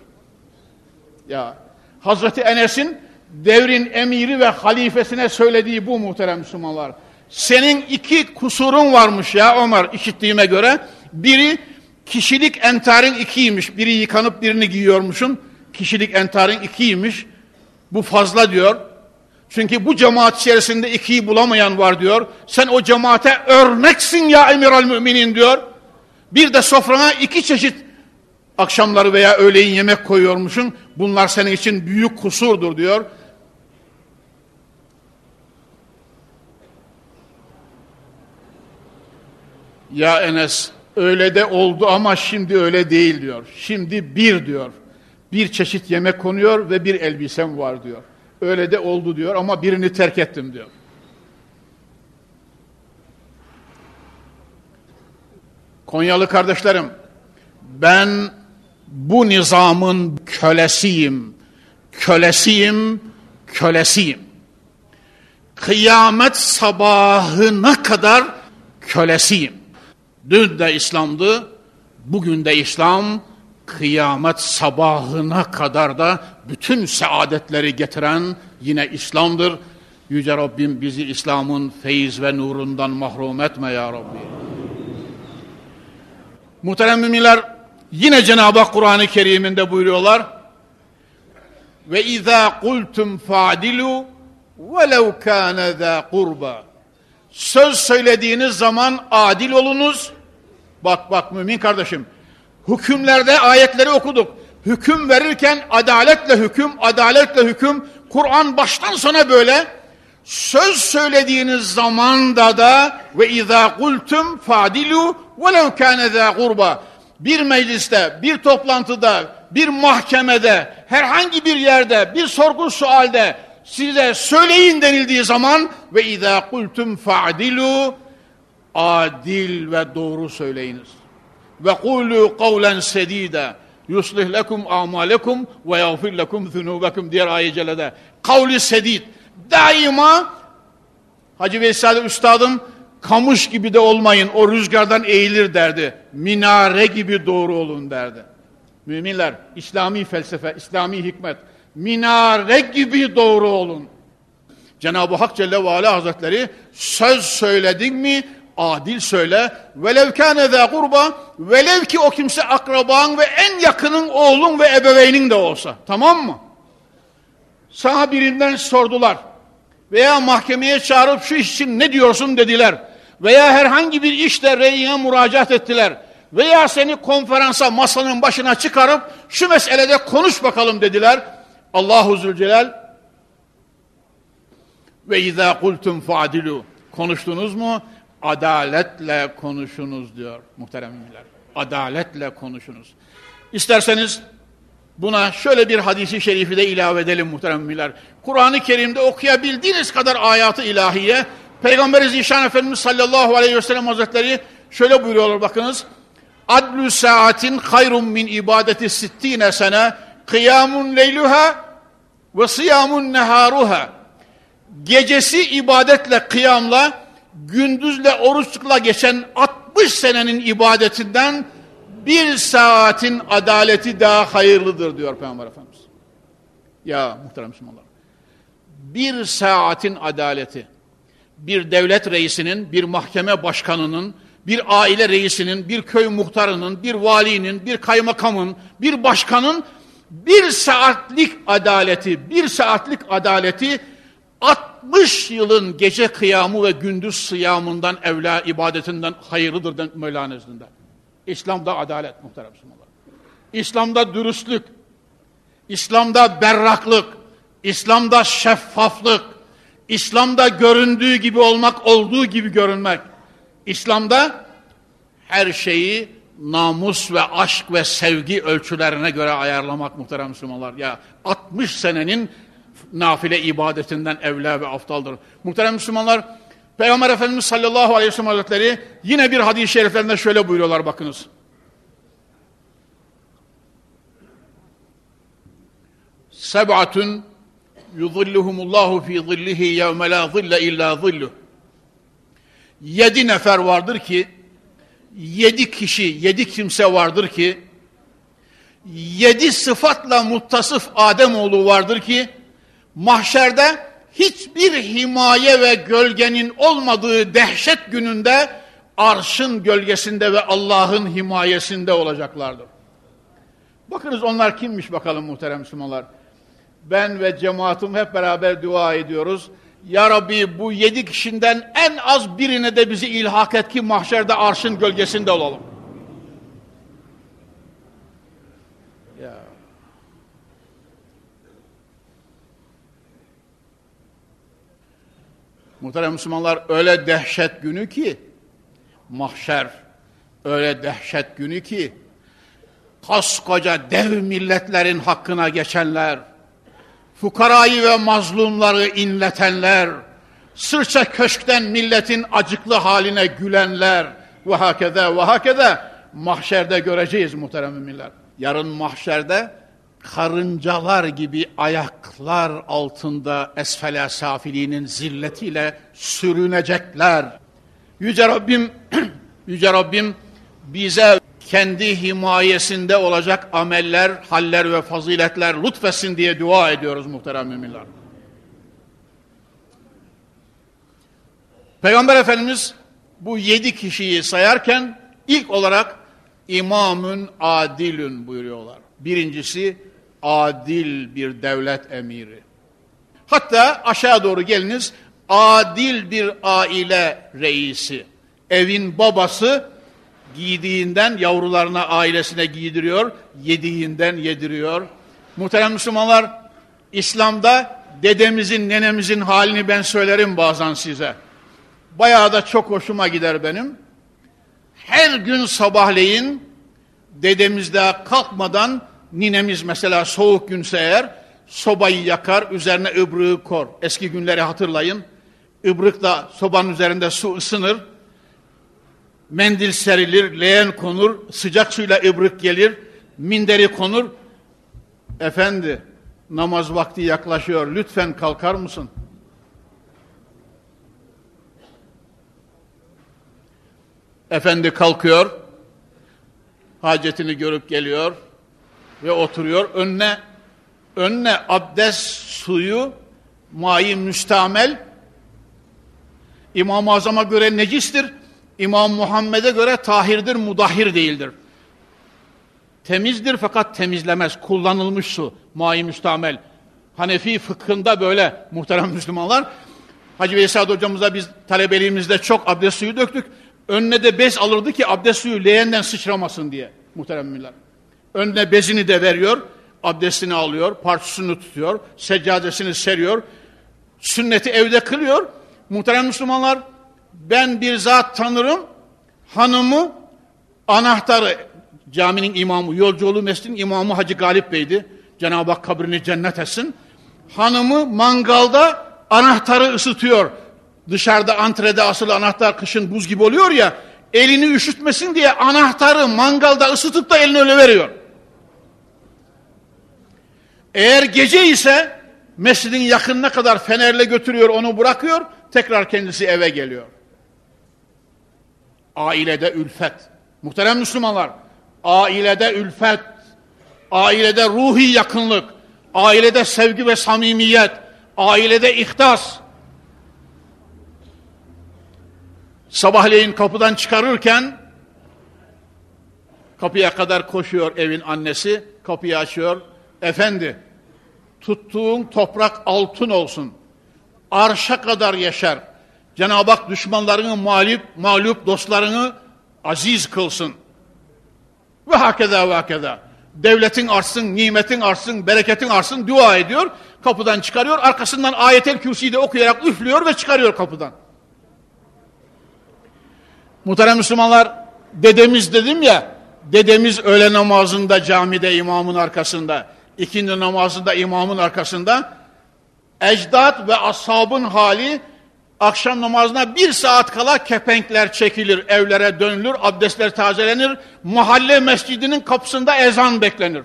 [SPEAKER 1] Ya Hazreti Enes'in devrin emiri ve halifesine söylediği bu muhterem Müslümanlar. Senin iki kusurun varmış ya Ömer işittiğime göre. Biri kişilik entarın ikiymiş. Biri yıkanıp birini giyiyormuşsun. Kişilik entarın ikiymiş. Bu fazla diyor. Çünkü bu cemaat içerisinde ikiyi bulamayan var diyor. Sen o cemaate örneksin ya emiral müminin diyor. Bir de sofrana iki çeşit akşamları veya öğleyin yemek koyuyormuşsun. Bunlar senin için büyük kusurdur diyor. Ya Enes öyle de oldu ama şimdi öyle değil diyor. Şimdi bir diyor. Bir çeşit yemek konuyor ve bir elbisem var diyor. Öyle de oldu diyor ama birini terk ettim diyor. Konyalı kardeşlerim, ben bu nizamın kölesiyim, kölesiyim, kölesiyim. Kıyamet sabahına kadar kölesiyim. Dün de İslam'dı, bugün de İslam, kıyamet sabahına kadar da bütün saadetleri getiren yine İslam'dır. Yüce Rabbim bizi İslam'ın feyiz ve nurundan mahrum etme ya Rabbi. Muhterem müminler, yine Cenab-ı Hak Kur'an-ı Kerim'inde buyuruyorlar. Ve izâ kultum fa'dilu velev kâne zâ kurba. Söz söylediğiniz zaman adil olunuz. Bak bak mümin kardeşim, Hükümlerde ayetleri okuduk. Hüküm verirken adaletle hüküm, adaletle hüküm. Kur'an baştan sona böyle. Söz söylediğiniz zamanda da ve izâ kultum fadilu velev kâne zâ. Bir mecliste, bir toplantıda, bir mahkemede, herhangi bir yerde, bir sorgu sualde size söyleyin denildiği zaman ve izâ kultum fadilu adil ve doğru söyleyiniz kulu kavlen sedida yuslih lekum amalekum ve yağfir lekum zunubekum diğer ayet celede. Kavli sedid. Daima Hacı Veysel Üstadım kamış gibi de olmayın o rüzgardan eğilir derdi. Minare gibi doğru olun derdi. Müminler İslami felsefe, İslami hikmet. Minare gibi doğru olun. Cenab-ı Hak Celle ve Ala Hazretleri söz söyledin mi adil söyle. Velev kâne zâ kurba, velev ki o kimse akraban ve en yakının oğlun ve ebeveynin de olsa. Tamam mı? Sana birinden sordular. Veya mahkemeye çağırıp şu iş için ne diyorsun dediler. Veya herhangi bir işte reyine müracaat ettiler. Veya seni konferansa masanın başına çıkarıp şu meselede konuş bakalım dediler. Allahu Zülcelal ve izâ kultum fadilu konuştunuz mu? Adaletle konuşunuz diyor muhterem müminler. Adaletle konuşunuz. İsterseniz buna şöyle bir hadisi şerifi de ilave edelim muhterem müminler. Kur'an-ı Kerim'de okuyabildiğiniz kadar ayatı ilahiye Peygamber Zişan Efendimiz sallallahu aleyhi ve sellem hazretleri şöyle buyuruyorlar bakınız. Adlü saatin hayrun min ibadeti sittine sene kıyamun leyluha ve siyamun neharuha. Gecesi ibadetle, kıyamla, gündüzle oruçla geçen 60 senenin ibadetinden bir saatin adaleti daha hayırlıdır diyor Peygamber Efendimiz. Ya muhterem Müslümanlar. Bir saatin adaleti bir devlet reisinin, bir mahkeme başkanının, bir aile reisinin, bir köy muhtarının, bir valinin, bir kaymakamın, bir başkanın bir saatlik adaleti, bir saatlik adaleti 60 yılın gece kıyamı ve gündüz sıyamından, evla ibadetinden hayırlıdır Mevla nezdinde. İslam'da adalet muhterem Müslümanlar. İslam'da dürüstlük, İslam'da berraklık, İslam'da şeffaflık, İslam'da göründüğü gibi olmak, olduğu gibi görünmek. İslam'da her şeyi namus ve aşk ve sevgi ölçülerine göre ayarlamak muhterem Müslümanlar. Ya 60 senenin nafile ibadetinden evla ve aftaldır. Muhterem Müslümanlar, Peygamber Efendimiz sallallahu aleyhi ve sellem hazretleri yine bir hadis-i şeriflerinde şöyle buyuruyorlar bakınız. Seb'atun yuzilluhumullahu fi zillihi yevme la zille illa zilluh. Yedi nefer vardır ki, yedi kişi, yedi kimse vardır ki, yedi sıfatla muttasıf Ademoğlu vardır ki, mahşerde hiçbir himaye ve gölgenin olmadığı dehşet gününde arşın gölgesinde ve Allah'ın himayesinde olacaklardır. Bakınız onlar kimmiş bakalım muhterem Müslümanlar. Ben ve cemaatim hep beraber dua ediyoruz. Ya Rabbi bu yedi kişiden en az birine de bizi ilhak et ki mahşerde arşın gölgesinde olalım. Muhterem Müslümanlar öyle dehşet günü ki mahşer öyle dehşet günü ki koskoca dev milletlerin hakkına geçenler fukarayı ve mazlumları inletenler, sırça köşkten milletin acıklı haline gülenler ve hakede ve hakede mahşerde göreceğiz muhterem müminler. Yarın mahşerde karıncalar gibi ayaklar altında esfele safiliğinin zilletiyle sürünecekler. Yüce Rabbim, Yüce Rabbim bize kendi himayesinde olacak ameller, haller ve faziletler lütfesin diye dua ediyoruz muhterem müminler. Peygamber Efendimiz bu yedi kişiyi sayarken ilk olarak imamün adilün buyuruyorlar. Birincisi adil bir devlet emiri. Hatta aşağı doğru geliniz adil bir aile reisi. Evin babası Giydiğinden yavrularına, ailesine giydiriyor, yediğinden yediriyor. Muhterem Müslümanlar, İslam'da dedemizin, nenemizin halini ben söylerim bazen size. Bayağı da çok hoşuma gider benim. Her gün sabahleyin dedemiz de kalkmadan ninemiz mesela soğuk günse eğer sobayı yakar, üzerine ıbrığı kor. Eski günleri hatırlayın. Ibrık da sobanın üzerinde su ısınır mendil serilir, leğen konur, sıcak suyla ıbrık gelir, minderi konur. Efendi, namaz vakti yaklaşıyor, lütfen kalkar mısın? Efendi kalkıyor, hacetini görüp geliyor ve oturuyor. Önüne, önüne abdest suyu, mai müstamel, İmam-ı Azam'a göre necistir İmam Muhammed'e göre tahirdir, mudahhir değildir. Temizdir fakat temizlemez. Kullanılmış su, mai müstamel. Hanefi fıkhında böyle muhterem Müslümanlar. Hacı Veysel hocamıza biz talebeliğimizde çok abdest suyu döktük. Önüne de bez alırdı ki abdest suyu leğenden sıçramasın diye muhterem müminler. Önüne bezini de veriyor, abdestini alıyor, parçasını tutuyor, seccadesini seriyor, sünneti evde kılıyor. Muhterem Müslümanlar ben bir zat tanırım, hanımı anahtarı, caminin imamı, yolculuğu mescidin imamı Hacı Galip Bey'di. Cenab-ı Hak kabrini cennet etsin. Hanımı mangalda anahtarı ısıtıyor. Dışarıda antrede asılı anahtar kışın buz gibi oluyor ya, elini üşütmesin diye anahtarı mangalda ısıtıp da eline öyle veriyor. Eğer gece ise mescidin yakınına kadar fenerle götürüyor, onu bırakıyor, tekrar kendisi eve geliyor. Ailede ülfet. Muhterem Müslümanlar, ailede ülfet, ailede ruhi yakınlık, ailede sevgi ve samimiyet, ailede ihtas. Sabahleyin kapıdan çıkarırken kapıya kadar koşuyor evin annesi, kapıyı açıyor. Efendi, tuttuğun toprak altın olsun. Arşa kadar yaşar. Cenab-ı Hak düşmanlarını mağlup, mağlup dostlarını aziz kılsın. Ve hakeza ve hakeza. Devletin artsın, nimetin artsın, bereketin artsın dua ediyor. Kapıdan çıkarıyor. Arkasından ayetel kürsiyi de okuyarak üflüyor ve çıkarıyor kapıdan. Muhterem Müslümanlar dedemiz dedim ya dedemiz öğle namazında camide imamın arkasında ikindi namazında imamın arkasında ecdat ve ashabın hali akşam namazına bir saat kala kepenkler çekilir, evlere dönülür, abdestler tazelenir, mahalle mescidinin kapısında ezan beklenir.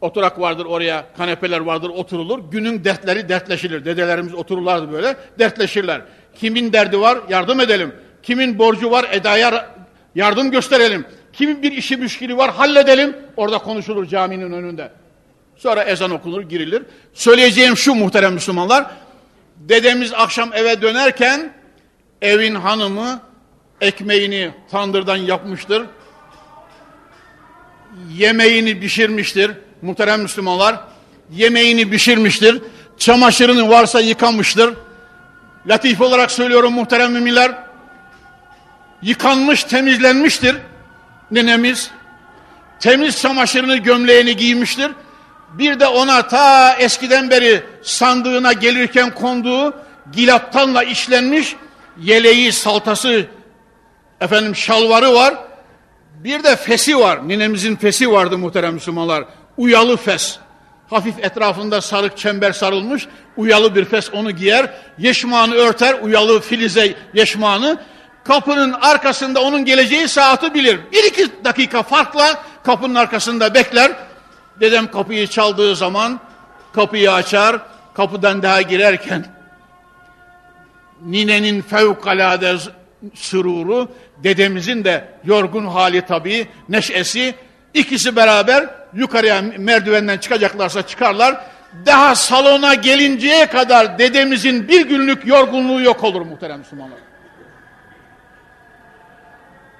[SPEAKER 1] Oturak vardır oraya, kanepeler vardır, oturulur. Günün dertleri dertleşilir. Dedelerimiz otururlardı böyle, dertleşirler. Kimin derdi var, yardım edelim. Kimin borcu var, edaya yardım gösterelim. Kimin bir işi müşkili var, halledelim. Orada konuşulur caminin önünde. Sonra ezan okunur, girilir. Söyleyeceğim şu muhterem Müslümanlar, Dedemiz akşam eve dönerken evin hanımı ekmeğini tandırdan yapmıştır. Yemeğini pişirmiştir. Muhterem Müslümanlar yemeğini pişirmiştir. Çamaşırını varsa yıkamıştır. Latif olarak söylüyorum muhterem müminler. Yıkanmış, temizlenmiştir nenemiz. Temiz çamaşırını, gömleğini giymiştir bir de ona ta eskiden beri sandığına gelirken konduğu gilaptanla işlenmiş yeleği, saltası, efendim şalvarı var. Bir de fesi var. Ninemizin fesi vardı muhterem Müslümanlar. Uyalı fes. Hafif etrafında sarık çember sarılmış. Uyalı bir fes onu giyer. Yeşmanı örter. Uyalı filize yeşmanı. Kapının arkasında onun geleceği saati bilir. Bir iki dakika farkla kapının arkasında bekler. Dedem kapıyı çaldığı zaman kapıyı açar, kapıdan daha girerken ninenin fevkalade süruru, dedemizin de yorgun hali tabii, neşesi, ikisi beraber yukarıya merdivenden çıkacaklarsa çıkarlar. Daha salona gelinceye kadar dedemizin bir günlük yorgunluğu yok olur muhterem Müslümanlar.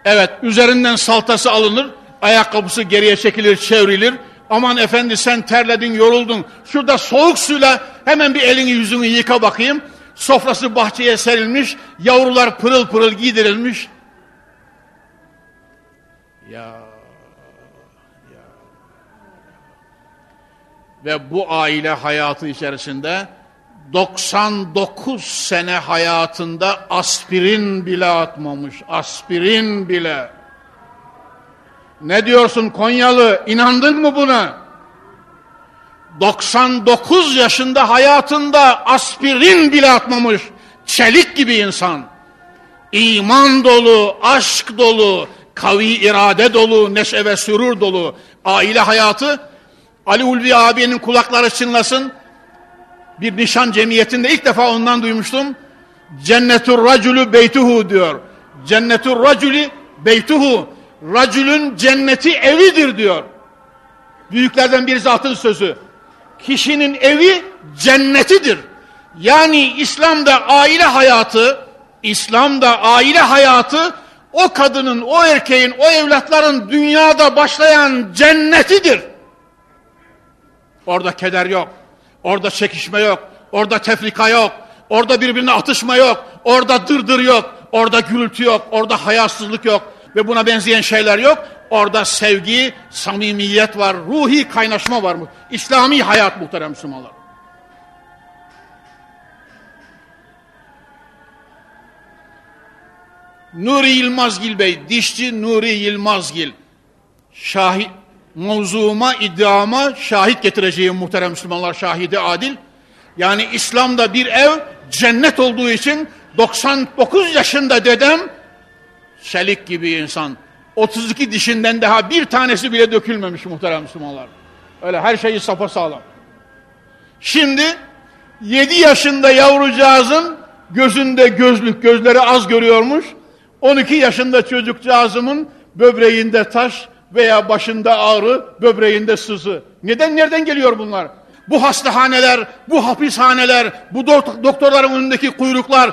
[SPEAKER 1] Evet, üzerinden saltası alınır, ayakkabısı geriye çekilir, çevrilir, Aman efendi sen terledin, yoruldun. Şurada soğuk suyla hemen bir elini yüzünü yıka bakayım. Sofrası bahçeye serilmiş, yavrular pırıl pırıl giydirilmiş. Ya, ya. Ve bu aile hayatı içerisinde 99 sene hayatında aspirin bile atmamış. Aspirin bile. Ne diyorsun Konyalı? İnandın mı buna? 99 yaşında hayatında aspirin bile atmamış. Çelik gibi insan. İman dolu, aşk dolu, kavi irade dolu, neşe ve sürur dolu. Aile hayatı Ali Ulvi abinin kulakları çınlasın. Bir nişan cemiyetinde ilk defa ondan duymuştum. Cennetur racülü beytuhu diyor. Cennetur racülü beytuhu racülün cenneti evidir diyor. Büyüklerden bir zatın sözü. Kişinin evi cennetidir. Yani İslam'da aile hayatı, İslam'da aile hayatı o kadının, o erkeğin, o evlatların dünyada başlayan cennetidir. Orada keder yok, orada çekişme yok, orada tefrika yok, orada birbirine atışma yok, orada dırdır yok, orada gürültü yok, orada hayasızlık yok, ve buna benzeyen şeyler yok. Orada sevgi, samimiyet var, ruhi kaynaşma var mı? İslami hayat muhterem Müslümanlar. Nuri Yılmazgil Bey, dişçi Nuri Yılmazgil. Şahit, mevzuma, iddiama şahit getireceğim muhterem Müslümanlar, şahidi adil. Yani İslam'da bir ev cennet olduğu için 99 yaşında dedem Çelik gibi insan. 32 dişinden daha bir tanesi bile dökülmemiş muhterem Müslümanlar. Öyle her şeyi sağlam. Şimdi 7 yaşında yavrucağızın gözünde gözlük, gözleri az görüyormuş. 12 yaşında çocukcağızımın böbreğinde taş veya başında ağrı, böbreğinde sızı. Neden, nereden geliyor bunlar? Bu hastahaneler, bu hapishaneler, bu doktorların önündeki kuyruklar.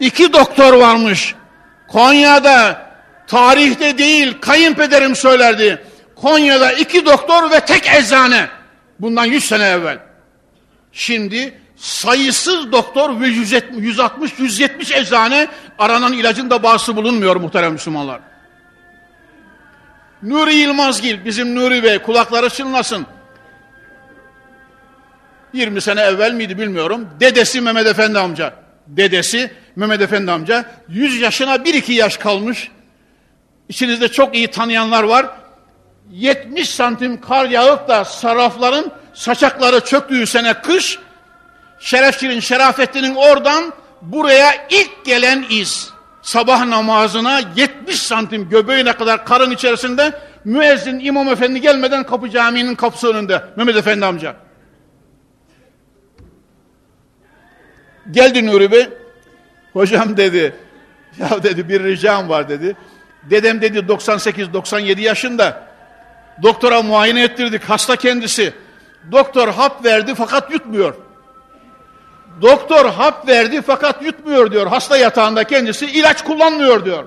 [SPEAKER 1] İki doktor varmış. Konya'da tarihte değil kayınpederim söylerdi. Konya'da iki doktor ve tek eczane. Bundan yüz sene evvel. Şimdi sayısız doktor ve 160-170 eczane aranan ilacın da bazısı bulunmuyor muhterem Müslümanlar. Nuri Yılmazgil, bizim Nuri Bey kulakları çınlasın. 20 sene evvel miydi bilmiyorum. Dedesi Mehmet Efendi amca. Dedesi Mehmet Efendi amca 100 yaşına 1-2 yaş kalmış. İçinizde çok iyi tanıyanlar var. 70 santim kar yağıp da sarrafların saçakları çöktüğü sene kış Şerefçinin, Şerafettin'in oradan buraya ilk gelen iz. Sabah namazına 70 santim göbeğine kadar karın içerisinde müezzin imam efendi gelmeden kapı caminin kapısı önünde. Mehmet Efendi amca. Geldi Nuri Bey. Hocam dedi. Ya dedi bir ricam var dedi. Dedem dedi 98-97 yaşında. Doktora muayene ettirdik. Hasta kendisi. Doktor hap verdi fakat yutmuyor. Doktor hap verdi fakat yutmuyor diyor. Hasta yatağında kendisi ilaç kullanmıyor diyor.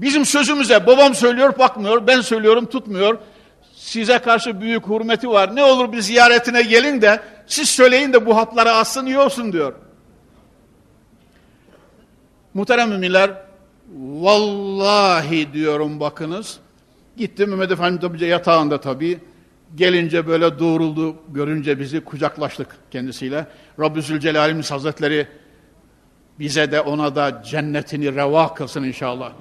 [SPEAKER 1] Bizim sözümüze babam söylüyor bakmıyor, ben söylüyorum tutmuyor. Size karşı büyük hürmeti var. Ne olur bir ziyaretine gelin de siz söyleyin de bu hapları alsın iyi olsun diyor. Muhterem müminler, vallahi diyorum bakınız. Gitti Mehmet Efendi tabi yatağında tabii. Gelince böyle doğruldu, görünce bizi kucaklaştık kendisiyle. Rabbü Zülcelal'imiz Hazretleri bize de ona da cennetini reva kılsın inşallah.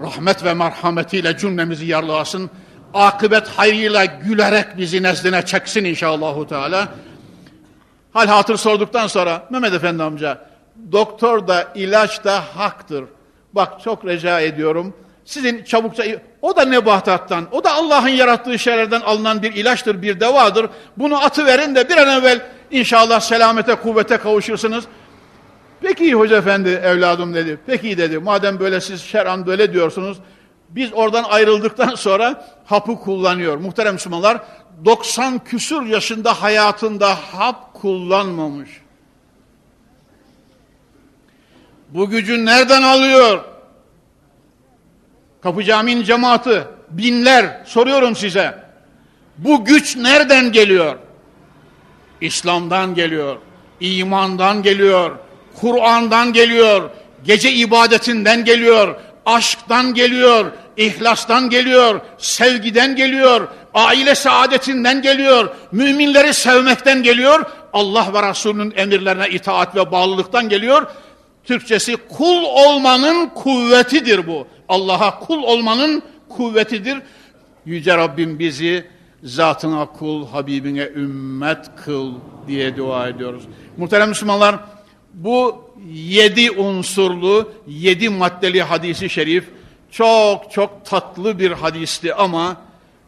[SPEAKER 1] Rahmet ve merhametiyle cümlemizi yarlasın. Akıbet hayrıyla gülerek bizi nezdine çeksin inşallahu teala. Hal hatır sorduktan sonra Mehmet Efendi amca doktor da ilaç da haktır. Bak çok rica ediyorum. Sizin çabukça o da nebatattan, o da Allah'ın yarattığı şeylerden alınan bir ilaçtır, bir devadır. Bunu atı verin de bir an evvel inşallah selamete, kuvvete kavuşursunuz. Peki hoca efendi evladım dedi. Peki dedi. Madem böyle siz şer'an böyle diyorsunuz. Biz oradan ayrıldıktan sonra hapı kullanıyor. Muhterem Müslümanlar 90 küsur yaşında hayatında hap kullanmamış. Bu gücü nereden alıyor? Kapı Camii'nin cemaati, binler soruyorum size. Bu güç nereden geliyor? İslam'dan geliyor, imandan geliyor, Kur'an'dan geliyor, gece ibadetinden geliyor, aşktan geliyor, ihlastan geliyor, sevgiden geliyor, aile saadetinden geliyor, müminleri sevmekten geliyor, Allah ve Resulünün emirlerine itaat ve bağlılıktan geliyor. Türkçesi kul olmanın kuvvetidir bu. Allah'a kul olmanın kuvvetidir. Yüce Rabbim bizi zatına kul, Habibine ümmet kıl diye dua ediyoruz. Muhterem Müslümanlar, bu yedi unsurlu, yedi maddeli hadisi şerif çok çok tatlı bir hadisti ama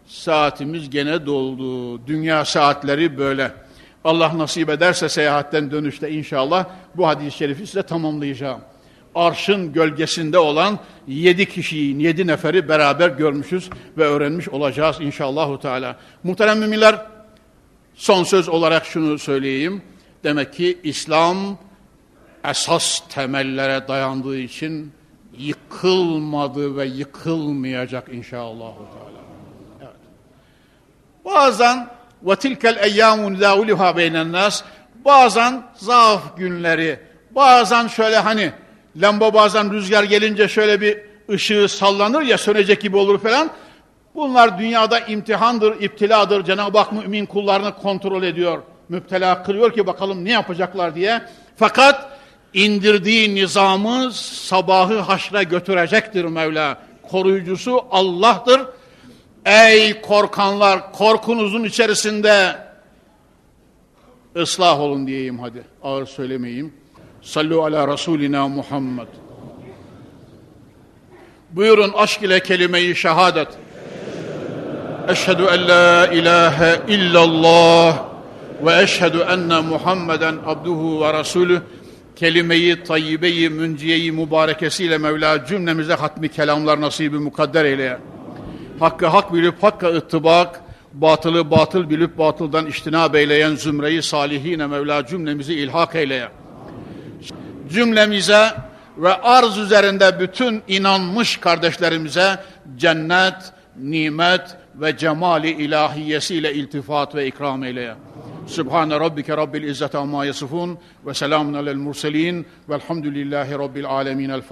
[SPEAKER 1] saatimiz gene doldu. Dünya saatleri böyle. Allah nasip ederse seyahatten dönüşte inşallah bu hadis-i şerifi size tamamlayacağım arşın gölgesinde olan yedi kişiyi, yedi neferi beraber görmüşüz ve öğrenmiş olacağız inşallahu teala. Muhterem müminler, son söz olarak şunu söyleyeyim. Demek ki İslam esas temellere dayandığı için yıkılmadı ve yıkılmayacak inşallah. Evet. Bazen ve tilkel eyyamun zâuliha beynen nas bazen zaaf günleri bazen şöyle hani Lamba bazen rüzgar gelince şöyle bir ışığı sallanır ya sönecek gibi olur falan. Bunlar dünyada imtihandır, iptiladır. Cenab-ı Hak mümin kullarını kontrol ediyor. Müptela kırıyor ki bakalım ne yapacaklar diye. Fakat indirdiği nizamı sabahı haşra götürecektir Mevla. Koruyucusu Allah'tır. Ey korkanlar korkunuzun içerisinde ıslah olun diyeyim hadi. Ağır söylemeyeyim. Sallu ala Resulina Muhammed. Buyurun aşk ile kelime-i şehadet. Eşhedü en la ilahe illallah ve eşhedü enne Muhammeden abduhu ve rasulü kelime-i tayyibe-i münciye-i mübarekesiyle Mevla cümlemize hatmi kelamlar nasibi mukadder eyle. Hakkı hak bilip hakka ıttibak, batılı batıl bilip batıldan iştinab eyleyen zümreyi salihine Mevla cümlemizi ilhak eyleye cümlemize ve arz üzerinde bütün inanmış kardeşlerimize cennet, nimet ve cemali ilahiyesiyle iltifat ve ikram eyleye. Sübhane Rabbike Rabbil İzzete Amma Yasifun ve selamun alel murselin velhamdülillahi Rabbil Alemin. El.